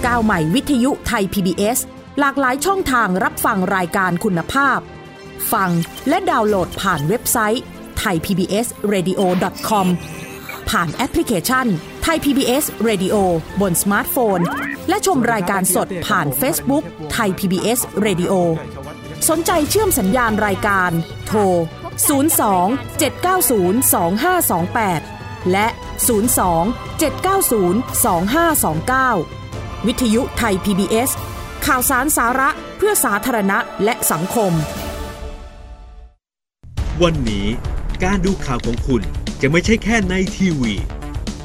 ก้าวใหม่วิทยุไทย PBS หลากหลายช่องทางรับฟังรายการคุณภาพ ฟังและดาวน์โหลดผ่านเว็บไซต์ thaipbsradio.com ผ่านแอปพลิเคชันไทย PBS Radio บนสมาร์ทโฟน และชมรายการสดผ่าน Facebook ไทย PBS Radio สนใจเชื่อมสัญญาณรายการ โทร 02 790 2528 และ 02 790 2529 วิทยุไทย PBS ข่าวสารสาระเพื่อสาธารณะและสังคม วันนี้การดูข่าวของคุณจะไม่ใช่แค่ในทีวี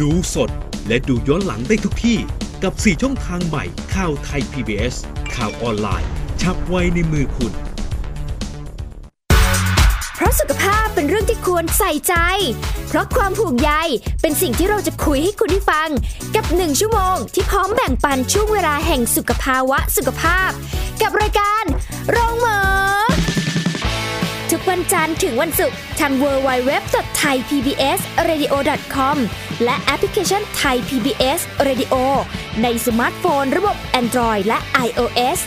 ดูสดและดูย้อนหลังได้ทุกที่ กับ 4 ช่องทางใหม่ข่าวไทย PBS ข่าวออนไลน์ ชับไว้ในมือคุณ เพราะสุขภาพเป็นเรื่องที่ควรใส่ใจ เพราะความผูกใยเป็นสิ่งที่เราจะคุยให้คุณได้ฟัง กับหนึ่งชั่วโมงที่พร้อมแบ่งปันช่วงเวลาแห่งสุขภาวะสุขภาพ กับรายการโรงหมอทุกวันจันทร์ถึงวันศุกร์ทาง www.thaipbsradio.com และแอปพลิเคชัน Thai PBS Radio ในสมาร์ทโฟน ระบบ Android และ iOS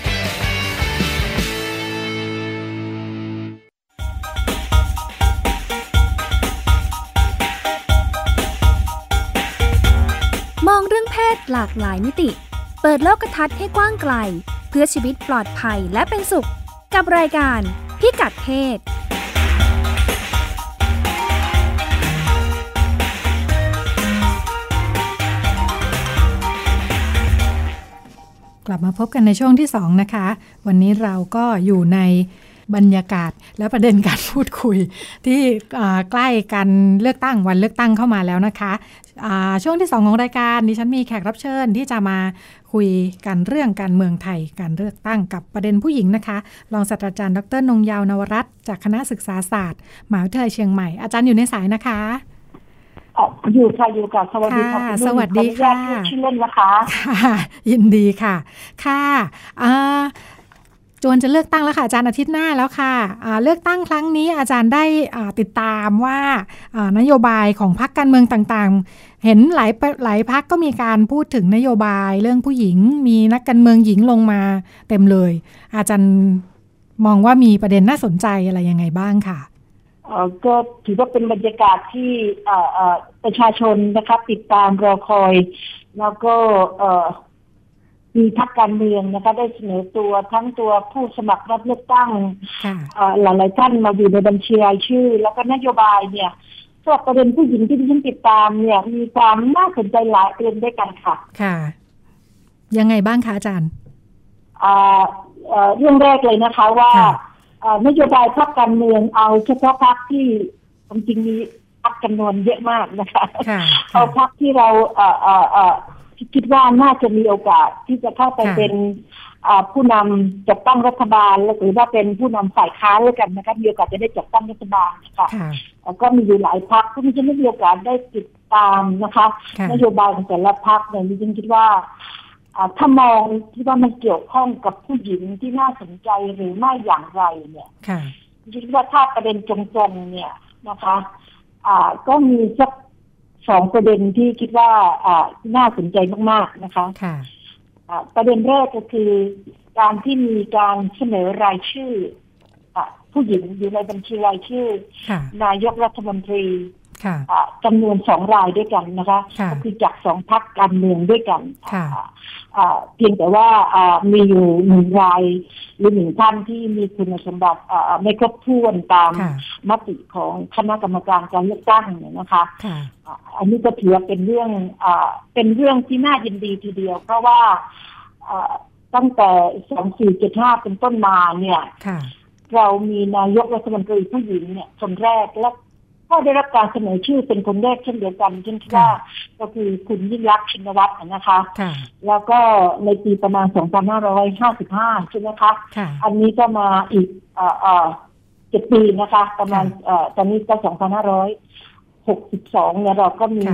ศหลากหลายมิติ เปิดโลกทัศน์ให้กว้างไกล เพื่อชีวิตปลอดภัยและเป็นสุข กับรายการพิกัดเพศ กลับมาพบกันในช่วงที่ 2 นะคะ วันนี้เราก็อยู่ในบรรยากาศและประเด็นการพูดคุย ที่ใกล้กันเลือกตั้งวันเลือกตั้งเข้ามาแล้วนะคะช่วงที่ 2 ของรายการดิฉันมีแขกรับเชิญที่จะมาคุยกันเรื่องการเมืองไทยการเลือกตั้งกับประเด็นผู้หญิงนะคะรองศาสตราจารย์ดรนงยาวนวรัตจากคณะศึกษาศาสตร์มหาวิทยาลัยเชียงใหม่อาจารย์อยู่ในสายนะคะ อยู่ค่ะอยู่กับสวัสดีค่ะสวัสดีค่ะชื่อเล่นนะคะค่ะยินดีค่ะ ค่ะจวนจะเลือกตั้งแล้วค่ะอาจารย์อาทิตย์หน้าแล้วค่ะเลือกตั้งครั้งนี้อาจารย์ได้ติดตามว่านโยบายของพรรคการเมืองต่างๆ เห็นหลายหลายพรรคก็มีการพูดถึงนโยบายเรื่องผู้หญิง มีนักการเมืองหญิงลงมาเต็มเลย อาจารย์มองว่ามีประเด็นน่าสนใจอะไรยังไงบ้างค่ะ ก็ถือว่าเป็นบรรยากาศที่ประชาชนนะครับ ติดตามรอคอย แล้วก็มีพรรคการเมืองนะคะ ได้เสนอตัวทั้งตัวผู้สมัครรับเลือกตั้งหลายหลายท่านมาอยู่ในบัญชีรายชื่อ แล้วก็นโยบายเนี่ยสำหรับประเด็นผู้หญิงที่ที่ฉันติดตามเนี่ย มีความน่าสนใจหลายประเด็นด้วยกันค่ะ ค่ะ ยังไงบ้างคะอาจารย์เรื่องแรกเลยนะคะว่า นโยบายพรรคการเมืองเอาเฉพาะพรรคที่จริงมีพรรคจำนวนเยอะมากนะคะเอาพรรคที่เราคิดว่าน่าจะมีโอกาสที่จะเข้าไปเป็นผู้นำจัดตั้งรัฐบาลหรือว่าเป็นผู้นำฝ่ายค้านแล้วกันนะคะมีโอกาสจะได้จัดตั้งรัฐบาลค่ะก็มีอยู่หลายพรรคที่จะไม่มีโอกาสได้ติดตามนะคะ นโยบายของแต่ละพรรคเนี่ยดิฉันคิดว่า ถ้ามองที่ว่ามันเกี่ยวข้องกับผู้หญิงที่น่าสนใจหรือไม่อย่างไรเนี่ยคิดว่าถ้าประเด็นจงๆเนี่ยนะคะ อ่าก็มีสักสองประเด็นที่คิดว่า อ่าน่าสนใจมากๆนะคะค่ะประเด็นแรกก็คือ การที่มีการเสนอรายชื่ออผู้หญิงอยู่ในบัญชีรายชื่อ นายกรัฐมนตรีจำนวนสองรายด้วยกันนะคะ ก็คือจากสองพักการเมืองด้วยกัน เพียงแต่ว่ามีอยู่หนึ่งรายหรือหนึ่งท่านที่มีคุณสมบัติไม่ครบถ้วนตามมติของคณะกรรมการการเลือกตั้งเนี่ยนะคะอันนี้ก็ถือว่าเป็นเรื่องเป็นเรื่องที่น่ายินดีทีเดียว เพราะว่าตั้งแต่สองสี่เจ็ดห้าเป็นต้นมาเนี่ยเรามีนายกรัฐมนตรีผู้หญิงเนี่ยคนแรกและ ก็ได้รับการเสนอชื่อเป็นคนแรกเช่นเดียวกันเช่นที่ว่าก็คือคุณยิ่งรักชินวัตรนะคะ แล้วก็ในปีประมาณ 2555 ใช่ไหมคะ อันนี้ก็มาอีกเจ็ดปีนะคะ ประมาณตอนนี้ก็ 2562 เนี่ยเราก็มี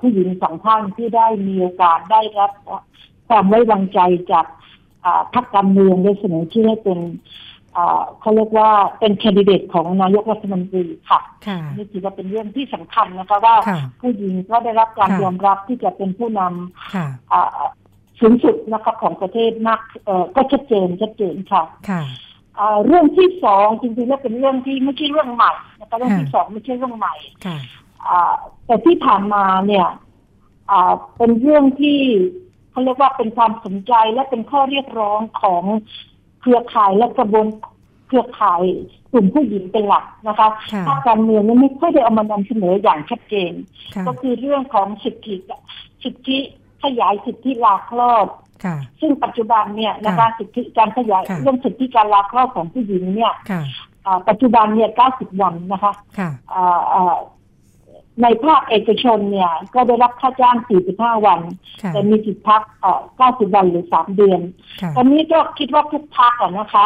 ผู้หญิงสองท่านที่ได้มีโอกาสได้รับความไว้วางใจจากพรรคการเมืองได้เสนอชื่อให้เป็น เขาเรียกว่าเป็นแคนดิเดตของนายกรัฐมนตรีค่ะนี่ถือว่าเป็นเรื่องที่สำคัญนะคะว่าผู้หญิงก็ได้รับการยอมรับที่จะเป็นผู้นำสูงสุดนะคะของประเทศมากก็ชัดเจนชัดเจนค่ะเรื่องที่สองจริงๆแล้วเป็นเรื่องที่ไม่ใช่เรื่องใหม่นะคะเรื่องที่สองไม่ใช่เรื่องใหม่แต่ที่ผ่านมาเนี่ยเป็นเรื่องที่เขาเรียกว่าเป็นความสนใจและเป็นข้อเรียกร้องของ เครือข่ายและกระบวนเครือข่ายกลุ่มผู้หญิงเป็นหลักนะคะภาคการเมืองนี่ไม่ค่อยได้เอามานำเสนออย่างชัดเจน ก็คือเรื่องของสิทธิสิทธิขยายสิทธิลาคลอดซึ่งปัจจุบันเนี่ยนะคะสิทธิการขยายเรื่องสิทธิการลาคลอดของผู้หญิงเนี่ยปัจจุบันเนี่ย 90 วันนะคะ ในภาคเอกชนเนี่ย ก็ได้รับค่าจ้าง 45 วัน แต่มีสิทธิพักเอ่อ90 วันหรือ 3 เดือน ตอนนี้ก็คิดว่าทุกพักนะคะ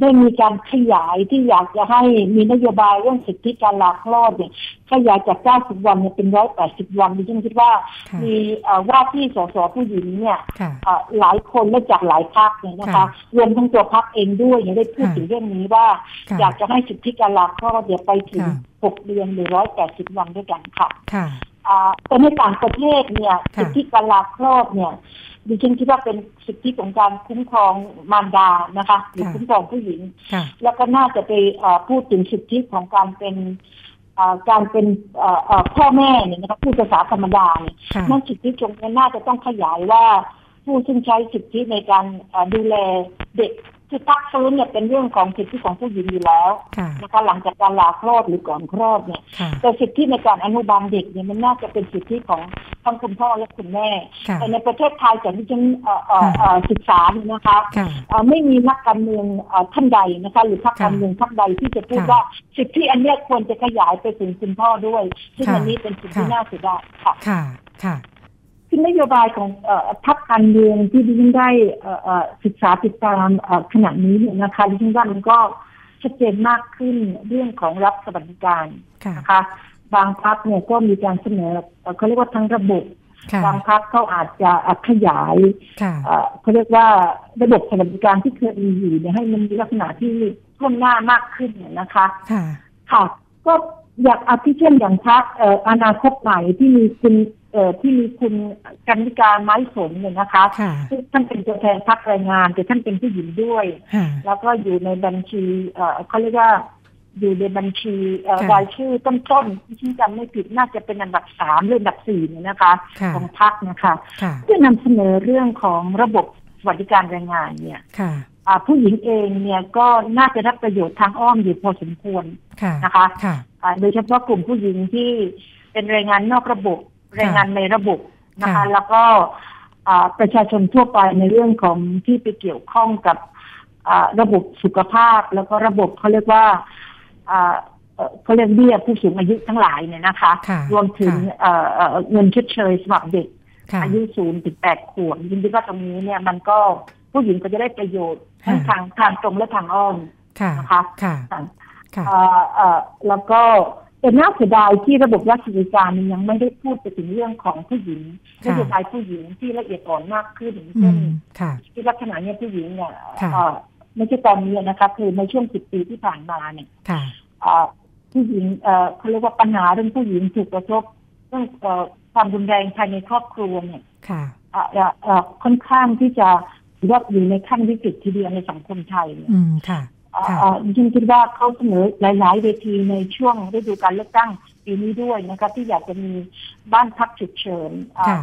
ได้มีการขยายที่อยากจะให้มีนโยบายเรื่องสิทธิการลาคลอดเนี่ยขยายจาก 90 วันเนี่ยเป็น 180 วันดิฉันคิดว่า มีว่าที่สสผู้หญิงเนี่ยหลายคนและจากหลายพักเนี่ยนะคะรวมทั้งตัวพักเองด้วยยังได้พูดถึงเรื่องนี้ว่า อยากจะให้สิทธิการลาคลอดเดี๋ยวไปถึงหกเดือนหรือร้อยแปดสิบวันด้วยกันค่ะค่ะแต่ในต่างประเทศเนี่ยสิทธิการลาคลอดเนี่ยดิฉันคิดว่าเป็นสิทธิของการคุ้มครองมารดานะคะหรือคุ้มครองผู้หญิง แล้วก็น่าจะไปพูดถึงสิทธิของการเป็น การเป็นพ่อแม่เนี่ยนะคะผู้ภาษาธรรมดาเนี่ยนั่นสิทธิตรงนี้น่าจะต้องขยายว่าผู้ซึ่งใช้สิทธิในการดูแลเด็ก คือพักฟื้นเนี่ยเป็นเรื่องของสิทธิของผู้หญิงอยู่แล้วนะคะหลังจากการลาคลอดหรือก่อนคลอดเนี่ยแต่สิทธิในการอนุบาลเด็กเนี่ยมันน่าจะเป็นสิทธิของทั้งคุณพ่อและคุณแม่แต่ในประเทศไทยจากที่ฉันศึกษาเนี่ยนะคะไม่มีนักการเมืองท่านใดนะคะหรือพรรคการเมืองท่านใดที่จะพูดว่าสิทธิอันนี้ควรจะขยายไปถึงคุณพ่อด้วย ซึ่งอันนี้เป็นสิ่งที่น่าเสียดายค่ะค่ะ คือนโยบายของพรรคการเมืองที่ดิฉันได้ศึกษาติดตามขณะนี้เนี่ยนะคะดิฉันว่ามันก็ชัดเจนมากขึ้นเรื่องของรับสวัสดิการนะคะบางพรรคเนี่ยก็มีการเสนอเขาเรียกว่าทั้งระบบบางพรรคเขาอาจจะขยายเขาเรียกว่าระบบสวัสดิการที่เคยมีอยู่เนี่ยให้มันมีลักษณะที่ท่วมหน้ามากขึ้นนะคะค่ะก็อยากอาทิเช่นอย่างพรรคอนาคตใหม่ที่มีคุณ เอ่อที่มีคุณกันนิการไม้สนเนี่ยนะคะซึ่งท่านเป็นตัวแทนพักแรงงานแต่ท่านเป็นผู้หญิงด้วย แล้วก็อยู่ในบัญชีเอ่อเขาเรียกว่าอยู่ในบัญชีรายชื่อต้นๆที่จำไม่ผิดน่าจะเป็นอันดับสามหรืออันดับสี่เนี่ยนะคะ ของพักนะคะเพื่อนำเสนอเรื่องของระบบสวัสดิการแรงงานเนี่ยผู้หญิงเองเนี่ยก็น่าจะรับประโยชน์ทางอ้อมอยู่พอสมควรนะคะโดยเฉพาะกลุ่มผู้หญิงที่เป็นแรงงานนอกระบบ แรงงานในระบบนะคะ แล้วก็ประชาชนทั่วไปในเรื่องของที่ไปเกี่ยวข้องกับระบบสุขภาพ แล้วก็ระบบเขาเรียกว่าเขาเรียกเบี้ยผู้สูงอายุทั้งหลายเนี่ยนะคะ รวมถึงเงินชดเชยสำหรับเด็ก อายุศูนย์ถึงแปดขวบจริงๆว่าตรงนี้เนี่ยมันก็ผู้หญิงก็จะได้ประโยชน์ทั้งทางทางตรงและทางอ้อมนะคะแล้วก็ แต่น่าเสียดายที่ระบบรัฐสวัสดิการยังไม่ได้พูดไปถึงเรื่องของผู้หญิงนโยบายผู้หญิงที่ละเอียดอ่อนมากขึ้นเช่นที่ลักษณะนี้ผู้หญิงเนี่ยไม่ใช่ตอนนี้นะคะคือในช่วงสิบปีที่ผ่านมาเนี่ยผู้หญิงเขาเรียกว่าปัญหาเรื่องผู้หญิงถูกกระทบเรื่องความรุนแรงภายในครอบครัวเนี่ยค่อนข้างที่จะว่าอยู่ในขั้นวิกฤตทีเดียวในสังคมไทยเนี่ย ดิฉันคิดว่าเขาเสนอหลาย ๆ เวทีในช่วงฤดูการเลือกตั้งปีนี้ด้วยนะคะที่อยากจะมีบ้านพักฉุกเฉิน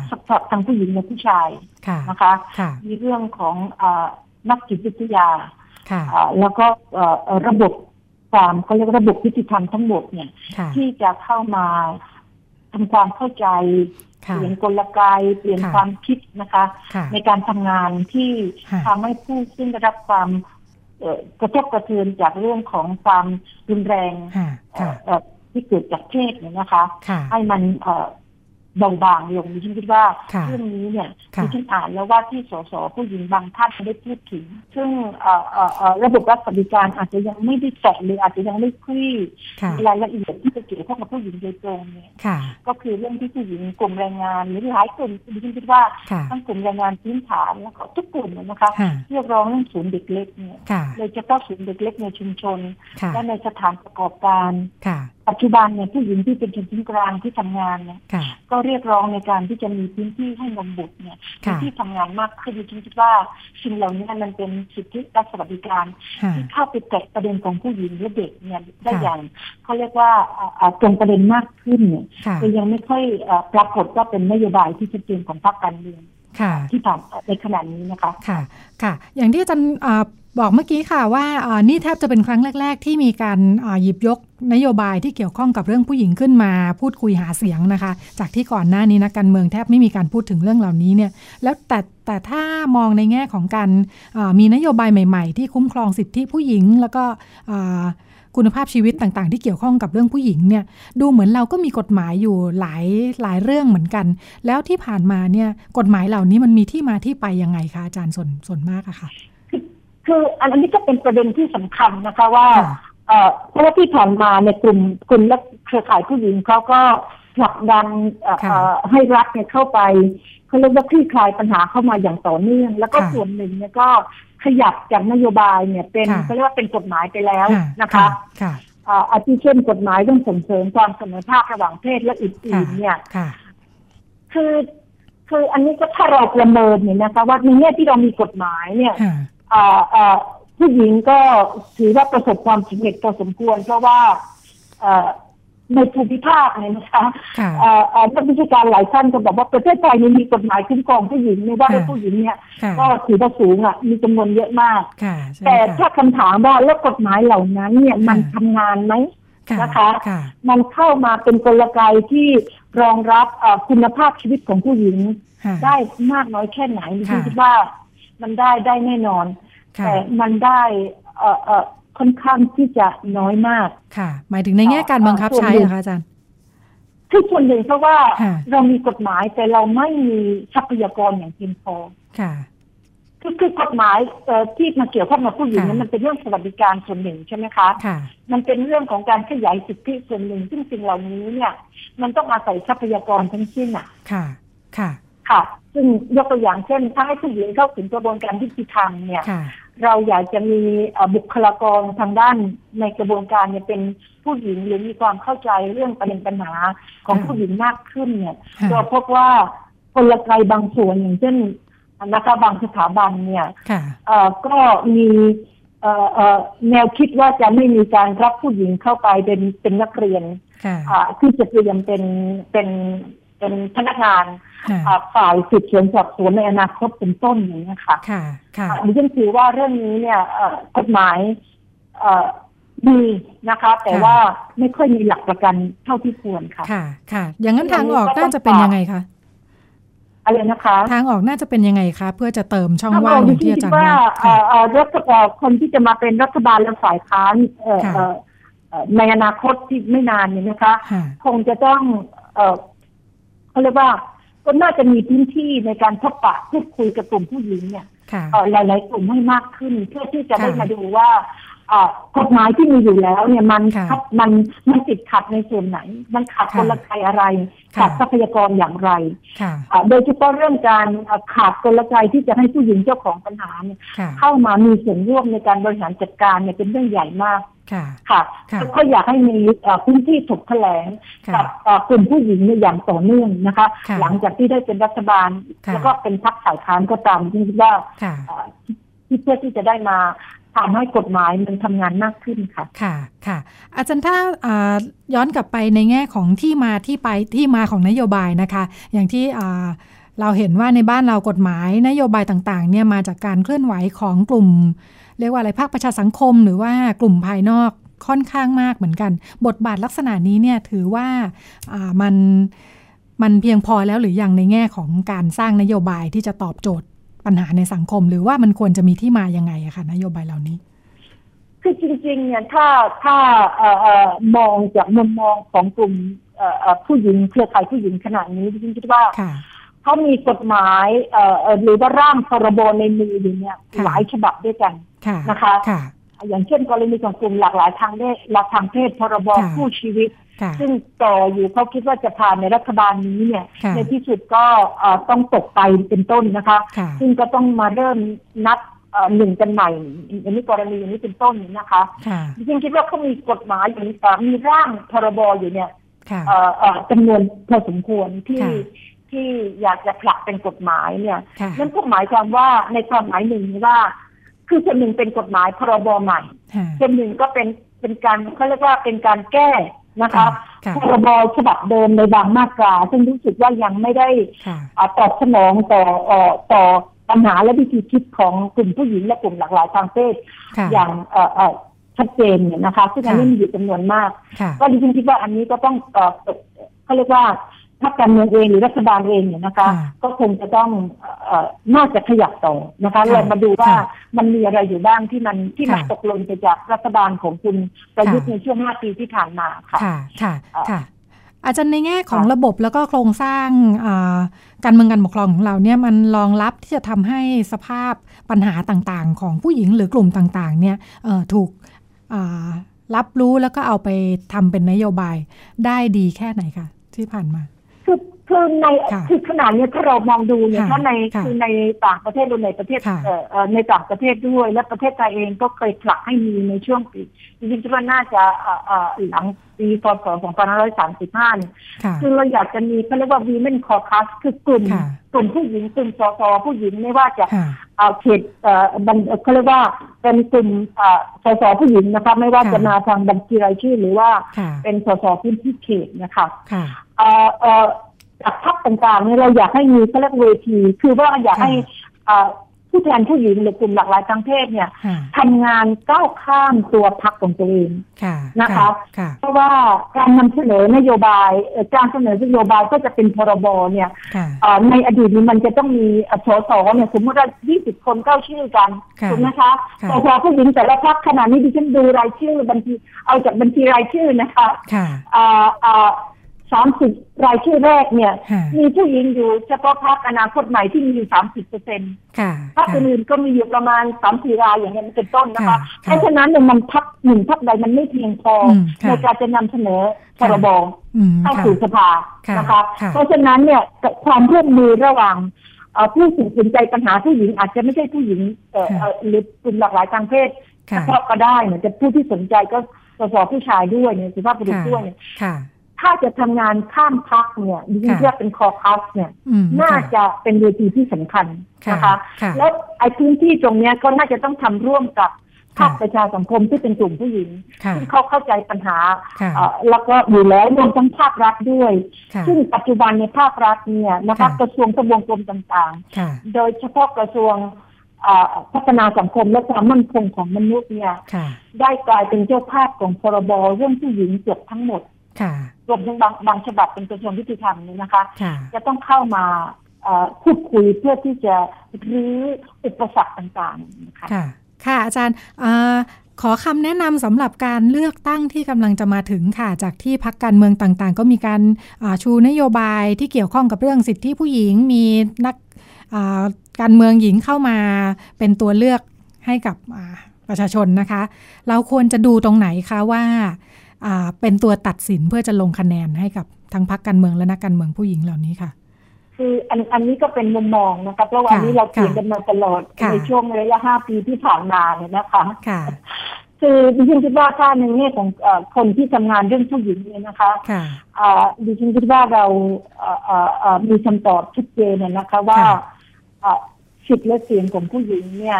สปอร์ตทั้งผู้หญิงและผู้ชายนะคะมีเรื่องของนักจิตวิทยาแล้วก็ระบบความเขาเรียกระบบวิธีธรรมทั้งหมดเนี่ย ที่จะเข้ามาทำความเข้าใจเปลี่ยนกลไกเปลี่ยนความคิดนะคะ ในการทำงานที่ทำให้ผู้ซึ่งได้รับความ กระทบกระเทือนจากเรื่องของความรุนแรงที่เกิดจากเพศเนี่ยนะคะ ให้มัน เบาบางลงดิฉันคิดว่าเรื่องนี้เนี่ยดิฉันอ่านแล้วว่าที่สสผู้หญิงบางท่านได้พูดถึง ซึ่งระบบรัฐสวัสดิการอาจจะยังไม่ได้แตะหรืออาจจะยังไม่คลี่รายละเอียดที่จะเกี่ยวข้องกับผู้หญิงโดยตรงเนี่ยก็คือเรื่องที่ผู้หญิงกลุ่มแรงงานหรือหลายกลุ่มดิฉันคิดว่าทั้งกลุ่มแรงงานพื้นฐานแล้วก็ทุกกลุ่มนะคะเรียกร้องเรื่องศูนย์เด็กเล็กเนี่ยโดยเฉพาะศูนย์เด็กเล็กในชุมชนและในสถานประกอบการปัจจุบันเนี่ยผู้หญิงที่เป็นชนชั้นกลางที่ทำงานเนี่ยก็เรียกร้องในการที่จะมีพื้นที่ให้นมบุตรเนี่ยพื้นที่ทำงานมากขึ้นฉันคิดว่าสิ่งเหล่านี้มันเป็นสิทธิและสวัสดิการ ที่เข้าไปแตะประเด็นของผู้หญิงและเด็กเนี่ยได้อย่างเขาเรียกว่าตรงประเด็นมากขึ้นเนี่ยแต่ยังไม่ค่อยปรากฏว่าเป็นนโยบายที่ชัดเจนของพรรคการเมืองที่ผ่านในขณะนี้นะคะค่ะ ค่ะ อย่างที่อาจารย์ บอกเมื่อกี้ค่ะว่านี่แทบจะเป็นครั้งแรก ๆ ที่มีการหยิบยกนโยบายที่เกี่ยวข้องกับเรื่องผู้หญิงขึ้นมาพูดคุยหาเสียงนะคะ จากที่ก่อนหน้านี้นะการเมืองแทบไม่มีการพูดถึงเรื่องเหล่านี้เนี่ยแล้วแต่แต่ถ้ามองในแง่ของการมีนโยบายใหม่ ๆ ที่คุ้มครองสิทธิผู้หญิง แล้วก็คุณภาพชีวิตต่างๆ ที่เกี่ยวข้องกับเรื่องผู้หญิงเนี่ยดูเหมือนเราก็มีกฎหมายอยู่หลายหลายเรื่องเหมือนกัน แล้วที่ผ่านมาเนี่ยกฎหมายเหล่านี้มันมีที่มาที่ไปยังไงคะอาจารย์ส่วนส่วนมากอะคะ คืออันนี้ก็เป็นประเด็นที่สำคัญนะคะว่าเพราะว่าที่ผ่านมาในกลุ่มกลุ่มและเครือข่ายผู้หญิงเขาก็ผลักดันให้รัฐเนี่ยเข้าไปเขาเรียกว่าคลี่คลายปัญหาเข้ามาอย่างต่อเนื่อง แล้วก็ส่วนหนึ่งเนี่ยก็ขยับจากนโยบายเนี่ยเป็นเขาเรียกว่าเป็นกฎหมายไปแล้วนะคะอาทิเช่นกฎหมายเรื่องส่งเสริมความเสมอภาคระหว่างเพศและอื่นๆเนี่ยคือคืออันนี้ก็ถ้าเราประเมินเนี่ยนะคะว่าในแง่ที่เรามีกฎหมายเนี่ย ผู้หญิงก็ถือว่าประสบความสำเร็จพอสมควร เพราะว่าในภูมิภาคเนี่ยนะคะนักวิชาการหลายท่านก็บอกว่าประเทศไทยมีกฎหมายคุ้มครองผู้หญิงไม่ว่าผู้หญิงเนี่ยก็ถือว่าสูงอะมีจำนวนเยอะมาก แต่ถ้าคำถามว่าแล้วกฎหมายเหล่านั้นเนี่ยมันทำงานไหมนะคะ มันเข้ามาเป็นกลไกที่รองรับคุณภาพชีวิตของผู้หญิง ได้มากน้อยแค่ไหนดิฉันคิดว่า มันได้ได้แน่นอน แต่มันได้เอ่อเอ่อค่อนข้างที่จะน้อยมากค่ะ หมายถึงในแง่การบังคับใช้เหรอคะอาจารย์คือส่วนหนึ่งเพราะว่าเรามีกฎหมายแต่เราไม่มีทรัพยากรอย่างเพียงพอค่ะคือคือกฎหมายที่มาเกี่ยวข้องกับผู้หญิงนั้นมันเป็นเรื่องสวัสดิการส่วนหนึ่งใช่ไหมคะค่ะมันเป็นเรื่องของการขยายสิทธิส่วนหนึ่งซึ่งสิ่งเหล่านี้เนี่ย มันต้องอาศัยทรัพยากรทั้งสิ้นอะ ค่ะ ค่ะ ค่ะ ซึ่งยกตัวอย่างเช่น ถ้าให้ผู้หญิงเข้าถึงกระบวนการยุติธรรมเนี่ย เราอยากจะมีบุคลากรทางด้านในกระบวนการเนี่ยเป็นผู้หญิงหรือมีความเข้าใจเรื่องประเด็นปัญหาของผู้หญิงมากขึ้นเนี่ยเราพบว่ากลไกบางส่วนอย่างเช่นนะคะบางสถาบันเนี่ยก็มีแนวคิดว่าจะไม่มีการรับผู้หญิงเข้าไปเป็นเป็นนักเรียนที่จะเตรียมเป็นเป็น เป็นพนักงานฝ่ายสืบสวนสอบสวนในอนาคตเป็นต้นอย่างนี้ค่ะค่ะค่ะดิฉันถือว่าเรื่องนี้เนี่ยกฎหมายดีนะคะ แต่ว่าไม่ค่อยมีหลักประกันเท่าที่ควรค่ะค่ะ ค่ะ อย่างนั้นทางออกน่าจะเป็นยังไงคะอะไรนะคะ ทางออกน่าจะเป็นยังไงคะ เพื่อจะเติมช่องว่างอย่างที่อาจารย์ว่ารัฐบาลคนที่จะมาเป็นรัฐบาลและฝ่ายค้านในอนาคตที่ไม่นานนี้นะคะ คงจะต้อง เขาเรียกว่าก็น่าจะมีพื้นที่ในการพบปะพูดคุยกับกลุ่มผู้หญิงเนี่ยหลายๆกลุ่มให้มากขึ้น เพื่อที่จะได้มาดูว่ากฎหมายที่มีอยู่แล้วเนี่ยมันมันมันติดขัดในส่วนไหน มันขาดกลไกอะไร ขาดทรัพยากรอย่างไร โดยเฉพาะเรื่องการขาดกลไกที่จะให้ผู้หญิงเจ้าของปัญหาเข้ามามีส่วนร่วมในการบริหารจัดการเนี่ยเป็นเรื่องใหญ่มาก ค่ะก็อยากให้มีพื้นที่ถกแถลงกับกลุ่มผู้หญิงอย่างต่อเนื่องนะคะ หลังจากที่ได้เป็นรัฐบาล แล้วก็เป็นพรรคฝ่ายค้านก็ตามที่คิดว่าที่เพื่อที่จะได้มาทำให้กฎหมายมันทำงานมากขึ้นค่ะ ค่ะ ค่ะ อาจารย์ถ้าย้อนกลับไปในแง่ของที่มาที่ไปที่มาของนโยบายนะคะ อย่างที่เราเห็นว่าในบ้านเรากฎหมายนโยบายต่างๆเนี่ยมาจากการเคลื่อนไหวของกลุ่ม เรียกว่าอะไรภาคประชาสังคมหรือว่ากลุ่มภายนอกค่อนข้างมากเหมือนกัน บทบาทลักษณะนี้เนี่ยถือว่ามันมันเพียงพอแล้วหรืออยังในแง่ของการสร้างนโยบายที่จะตอบโจทย์ปัญหาในสังคม หรือว่ามันควรจะมีที่มายังไงอะคะนโยบายเหล่านี้ คือจริงๆเนี่ยถ้าถ้าเอ่อมองจากมุมมองของกลุ่มผู้หญิงเครือข่ายผู้หญิงขนาดนี้ดิฉันคิดว่าเขามีกฎหมายเอ่อหรือว่าร่างพรบในมืออยู่เนี่ยหลายฉบับด้วยกัน นะคะอย่างเช่นกรณีของกลุ่มหลากหลายทางเพศหลักทางเพศพรบผู้ชีวิต ซึ่งต่ออยู่เขาคิดว่าจะผ่านในรัฐบาลนี้เนี่ย ในที่สุดก็ต้องตกไปเป็นต้นนะคะ ซึ่งก็ต้องมาเริ่มนับหนึ่งกันใหม่อันนี้กรณีอย่างนี้เป็นต้นนะคะจริงคิดว่าเขามีกฎหมายอยู่มีร่างพรบอยู่เนี่ยจำนวนพอสมควรที่ที่อยากจะผลักเป็นกฎหมายเนี่ยนั่นก็หมายความว่าในความหมายหนึ่งว่า คือส่วนหนึ่งเป็นกฎหมายพรบใหม่ ส่วนหนึ่งก็เป็นเป็นการเขาเรียกว่าเป็นการแก้นะคะพรบฉบับเดิมในบางมาตรา ซึ่งรู้สึกว่ายังไม่ได้ตอบสนองต่อต่อปัญหาและวิธีคิดของกลุ่มผู้หญิงและกลุ่มหลากหลายทางเพศอย่างชัดเจนเนี่ยนะคะซึ่งอันนี้มีอยู่จำนวนมาก ก็ดิฉันคิดว่าอันนี้ก็ต้องเขาเรียกว่า พรรคการเมืองเองหรือรัฐบาลเองเนี่ยนะคะ ก็คงจะต้องน่าจะขยับต่อนะคะเรามาดูว่ามันมีอะไรอยู่บ้างที่มันที่มันตกลงไปจากรัฐบาลของคุณประยุทธ์ในช่วงห้าปีที่ผ่านมาค่ะค่ะค่ะอาจารย์ในแง่ของระบบแล้วก็โครงสร้างการเมืองการปกครองของเราเนี่ยมันรองรับที่จะทำให้สภาพปัญหาต่างๆ ของผู้หญิงหรือกลุ่มต่างๆเนี่ยถูกรับรู้แล้วก็เอาไปทำเป็นนโยบายได้ดีแค่ไหนคะที่ผ่านมา คือ คคือในคือขนาดนี้ถ้าเรามองดูเนี่ยถ้าในคือในต่างประเทศหรือในประเทศเอ่อในต่างประเทศด้วย และประเทศไทยเองก็เคยผลักให้มีในช่วงปีจริงๆว่าน่าจะหลังปีพศ2535เนี่ยคือเราอยากจะมีเขาเรียกว่า women caucus คือกลุ่มกลุ่มผู้หญิงกลุ่มสสผู้หญิงไม่ว่าจะเขตเขาเรียกว่าเป็นกลุ่มสสผู้หญิงนะคะไม่ว่าจะมาทางบัญชีรายชื่อหรือว่าเป็นสสพื้นที่เขตนะคะ จากพักต่างๆเนี่ยเราอยากให้มีเขาเรียกเวที คือว่าอยากให้ผู้แทนผู้หญิงหรือกลุ่มหลากหลายทางเพศเนี่ยทำงานก้าวข้ามตัวพักของตัวเองนะคะเพราะว่าการนำเสนอนโยบายการเสนอนโยบายก็จะเป็นพรบเนี่ยในอดีตนี้มันจะต้องมีสสเนี่ยสมมติว่า20 คนเข้าชื่อกันถูกไหมคะแต่พอผู้หญิงแต่ละพักขนาดนี้ดิฉันดูรายชื่อบัญชีเอาจากบัญชีรายชื่อนะคะ สามสิบรายชื่อแรกเนี่ย มีผู้หญิงอยู่เฉพาะพรรคอนาคตใหม่ที่มีอยู่สามสิบเปอร์เซ็นต์พรรคอื่นก็มีอยู่ประมาณสามสี่รายอย่างนี้เป็นต้นนะคะ เพราะฉะนั้นเนี่ยมันพักหนึ่งพักใดมันไม่เพียงพอในการจะนำเสนอพรบเข้าสู่สภานะคะ เพราะฉะนั้นเนี่ยความร่วมมือระหว่างผู้สนใจปัญหาผู้หญิงอาจจะไม่ใช่ผู้หญิงหรือกลุ่มหลากหลายทางเพศเฉพาะก็ได้เนี่ยจะผู้ที่สนใจก็สสผู้ชายด้วยเนี่ยสุภาพบุรุษด้วยเนี่ย ถ้าจะทำงานข้ามพักเนี่ยดิฉันเรียกเป็นคอคัสเนี่ย น่าจะเป็นเวทีที่สำคัญนะคะ แล้วไอ้พื้นที่ตรงนี้ก็น่าจะต้องทำร่วมกับภาคประชาสังคมที่เป็นกลุ่มผู้หญิงที่เขาเข้าใจปัญหา แล้วก็อยู่แล้วรวมทั้งภาครัฐด้วย ซึ่งปัจจุบันในภาครัฐเนี่ยนะคะกระทรวงทบวงกรมต่างๆ โดยเฉพาะกระทรวงพัฒนาสังคมและความมั่นคงของมนุษย์เนี่ยได้กลายเป็นเจ้าภาพของพรบเรื่องผู้หญิงเกือบทั้งหมด รวมถึงบางบางฉบับเป็นกระทรวงยุติธรรมนี่นะคะ จะต้องเข้ามาพูดคุยเพื่อที่จะรื้ออุปสรรคต่างๆนะคะค่ะ ค่ะอาจารย์ขอคำแนะนำสำหรับการเลือกตั้งที่กำลังจะมาถึงค่ะ จากที่พักการเมืองต่างๆ ก็มีการชูนโยบายที่เกี่ยวข้องกับเรื่องสิทธิผู้หญิง มีนักการเมืองหญิงเข้ามาเป็นตัวเลือกให้กับประชาชนนะคะ เราควรจะดูตรงไหนคะว่า เป็นตัวตัดสินเพื่อจะลงคะแนนให้กับทั้งพรรคการเมืองและนักการเมืองผู้หญิงเหล่านี้ค่ะ คืออันอันนี้ก็เป็นมุมมองนะคะเพราะวันนี้เราเขียนกันมาตลอดในช่วงระยะห้าปีที่ผ่านมาเนี่ยนะคะค่ะคือดิฉันคิดว่าถ้าในแง่ของคนที่ทำงานเรื่องผู้หญิงเนี่ยนะคะดิฉันคิดว่าเรามีคำตอบชัดเจนนะคะว่าสิทธิและเสียงของผู้หญิงเนี่ย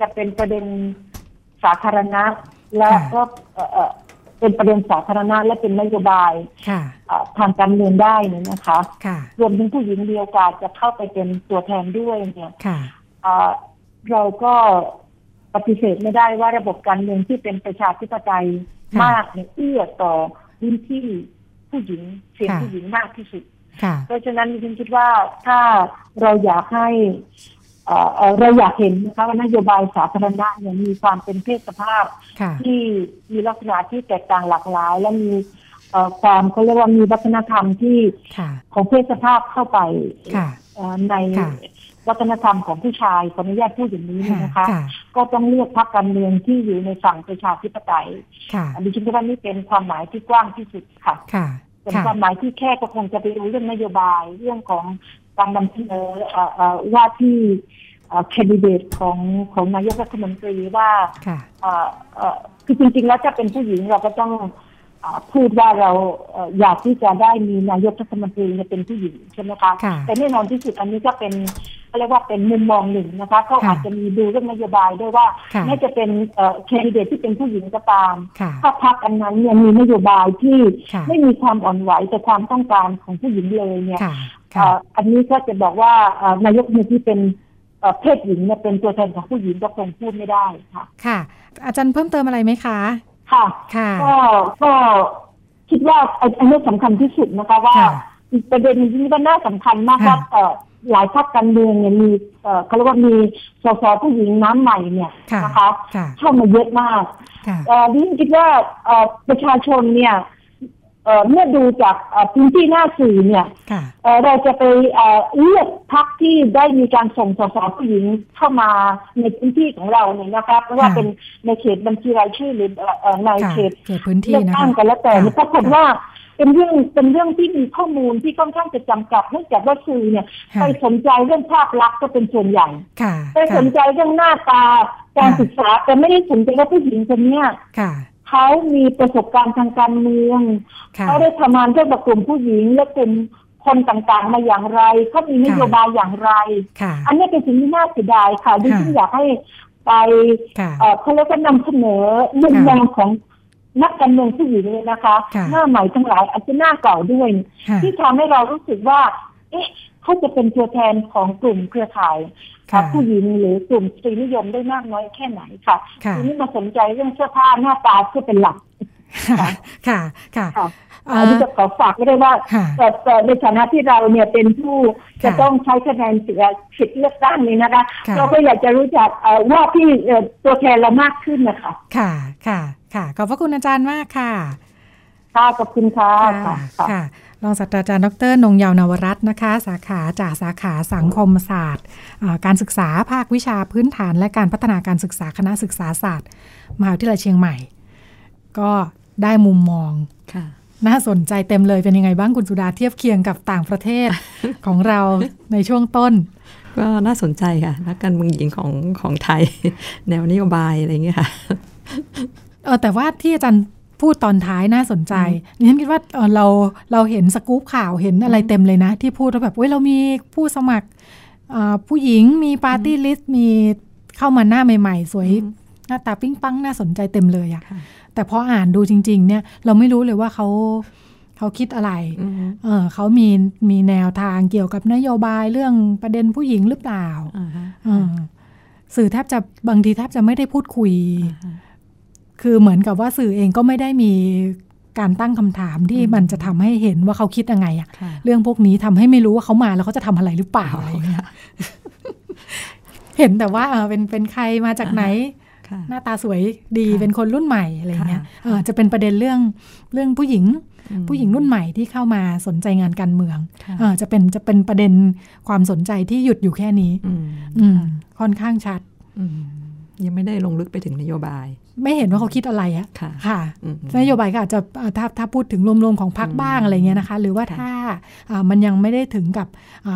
จะเป็นประเด็นสาธารณะ และก็ เป็นประเด็นสาธารณะและเป็นนโยบายทางการเมืองได้นี่นะคะรวมถึงผู้หญิงมีโอกาสจะเข้าไปเป็นตัวแทนด้วยเนี่ยเราก็ปฏิเสธไม่ได้ว่าระบบการเมืองที่เป็นประชาธิปไตยมากเนี่ยเอื้อต่อพื้นที่ผู้หญิงเสียงผู้หญิงมากที่สุดเพราะฉะนั้นฉันคิดว่าถ้าเราอยากให้ เราอยากเห็นนะคะว่านโยบายสาธารณะเนี่ยมีความเป็นเพศสภาพ ที่มีลักษณะที่แตกต่างหลากหลาย และมีความเขาเรียกว่ามีวัฒนธรรมที่ของเพศสภาพเข้าไปในวัฒนธรรมของผู้ชายขออนุญาตพูดอย่างนี้นะคะ ก็ต้องเลือกพรรคการเมืองที่อยู่ในฝั่งประชาธิปไตยดิฉันคิดว่านี่เป็นความหมายที่กว้างที่สุดค่ะเป็นความหมายที่แค่ก็คงจะไปดูเรื่องนโยบายเรื่องของ การนำเสนอว่าที่แคนดิเดตของของนายกรัฐมนตรีว่าคือจริงๆ แล้วจะเป็นผู้หญิงเราก็ต้องพูดว่าเราอยากที่จะได้มีนายกรัฐมนตรีเป็นผู้หญิงใช่ไหมคะแต่แน่นอนที่สุดอันนี้ก็เป็นเรียกว่าเป็นมุมมองหนึ่งนะคะเขาอาจจะมีดูเรื่องนโยบายด้วยว่าแม้จะเป็นแคนดิเดตที่เป็นผู้หญิงก็ตาม ถ้าพักอันนั้นเนี่ยมีนโยบายที่ไม่มีความอ่อนไหวแต่ความต้องการของผู้หญิงเลยเนี่ย อันนี้ก็จะบอกว่านายกมือที่เป็นเพศหญิงเนี่ยเป็นตัวแทนของผู้หญิงก็คงพูดไม่ได้ค่ะ ค่ะ อาจารย์เพิ่มเติมอะไรไหมคะ ค่ะ ค่ะ ก็ก็คิดว่าอันนี้สำคัญที่สุดนะคะว่าอีกประเด็นนี้ก็น่าสำคัญมากว่าหลายพรรคการเมืองเนี่ยมีเขาเรียกว่ามีสสผู้หญิงน้ำใหม่เนี่ยนะคะเข้ามาเยอะมากดิฉันคิดว่าประชาชนเนี่ย เมื่อดูจากพื้นที่หน้าสื่อเนี่ยเราจะไปเลือกพักที่ได้มีการส่งสสผู้หญิงเข้ามาในพื้นที่ของเราเนี่ยนะคะเพราะว่าเป็นในเขตบัญชีรายชื่อหรือในเขตพื้นที่นะตั้งกันแล้วแต่ปรากฏว่าไปเป็นเรื่องเป็นเรื่องที่มีข้อมูลที่ค่อนข้างจะจำกัดเนื่องจากว่าสื่อเนี่ยไปสนใจเรื่องภาพลักษณ์ก็เป็นส่วนใหญ่ไปสนใจเรื่องหน้าตาการศึกษาแต่ไม่ได้สนใจว่าผู้หญิงคนนี้ เขามีประสบการณ์ทางการเมืองเขาได้ทำงานเร่องกับกลุ่มผู้หญิงและกลุ่มคนต่างๆมาอย่างไรเขามีนโยบายอย่างไร อันนี้เป็นสิ่งที่น่าเสียดายค่ะดิฉันอยากให้ไปเขาเรียกว่านำเสนอมุมมองของนักการเมืองผู้หญิงเลยนะคะ หน้าใหม่ทั้งหลายอาจจะหน้าเก่าด้วย ที่ทำให้เรารู้สึกว่า เอ๊ะ เขาจะเป็นตัวแทนของกลุ่มเครือข่ายผู้หญิงหรือกลุ่มสตรีนิยมได้มากน้อยแค่ไหนค่ะทีนี้มาสนใจเรื่องเสื้อผ้าหน้าตาเพื่อเป็นหลักค่ะ ค่ะ ค่ะอันนี้จะขอฝากไม่ได้ว่าแต่ในฐานะที่เราเนี่ยเป็นผู้จะต้องใช้คะแนนเสียสิทธิ์เลือกตั้งนี้นะคะ เราก็อยากจะรู้จักว่าที่ตัวแทนเรามากขึ้นนะคะ ค่ะ ค่ะ ค่ะ ขอบพระคุณอาจารย์มากค่ะ ค่ะขอบคุณค่ะค่ะรองศาสตราจารย์ดรนงยาวนวรัตน์นะคะ สาขาจากสาขาสังคมศาสตร์ การศึกษาภาควิชาพื้นฐาน และการพัฒนาการศึกษาคณะศึกษาศาสตร์ มหาวิทยาลัยเชียงใหม่ ก็ได้มุมมองน่าสนใจเต็มเลยเป็นยังไงบ้างคุณสุดาเทียบเคียงกับต่างประเทศของเราในช่วงต้น ก็น่าสนใจค่ะนักการเมืองหญิงของของไทย แนวนโยบายอะไรเงี้ยค่ะเออแต่ว่าที่อาจารย์ พูดตอนท้ายน่าสนใจดิฉันคิดว่าเเราเราเห็นสกู๊ปข่าวเห็นอะไรเต็มเลยนะ ที่พูดว่าแบบเว้ยเรามีผู้สมัครผู้หญิงมีปาร์ตี้ลิสต์มีเข้ามาหน้าใหม่ๆ สวยหน้าตาปิ๊งปังน่าสนใจเต็มเลยอะแต่พออ่านดูจริง ๆ เนี่ยเราไม่รู้เลยว่าเขาเขาคิดอะไรเออเขามีมีแนวทางเกี่ยวกับนโยบายเรื่องประเด็นผู้หญิงหรือเปล่าสื่อแทบจะบางทีแทบจะไม่ได้พูดคุย คือเหมือนกับว่าสื่อเองก็ไม่ได้มีการตั้งคำถามที่มันจะทำให้เห็นว่าเขาคิดยังไงอะเรื่องพวกนี้ทำให้ไม่รู้ว่าเขามาแล้วเขาจะทำอะไรหรือเปล่าอะไรเงี้ยเห็นแต่ว่าเออเป็นเป็นใครมาจากไหน หน้าตาสวยดีเป็นคนรุ่นใหม่อะไรเงี้ยจะเป็นประเด็นเรื่องเรื่องผู้หญิง ผู้หญิงรุ่นใหม่ที่เข้ามาสนใจงานการเมืองจะเป็นจะเป็นประเด็นความสนใจที่หยุดอยู่แค่นี้ค่อนข้างชัดยังไม่ได้ลงลึกไปถึงนโยบาย ไม่เห็นว่าเขาคิดอะไรอะค่ะนโยบายก็อาจจะถ้าถ้าพูดถึงรวมๆของพรรคบ้างอะไรเงี้ยนะคะ หรือว่าถ้ามันยังไม่ได้ถึงกับ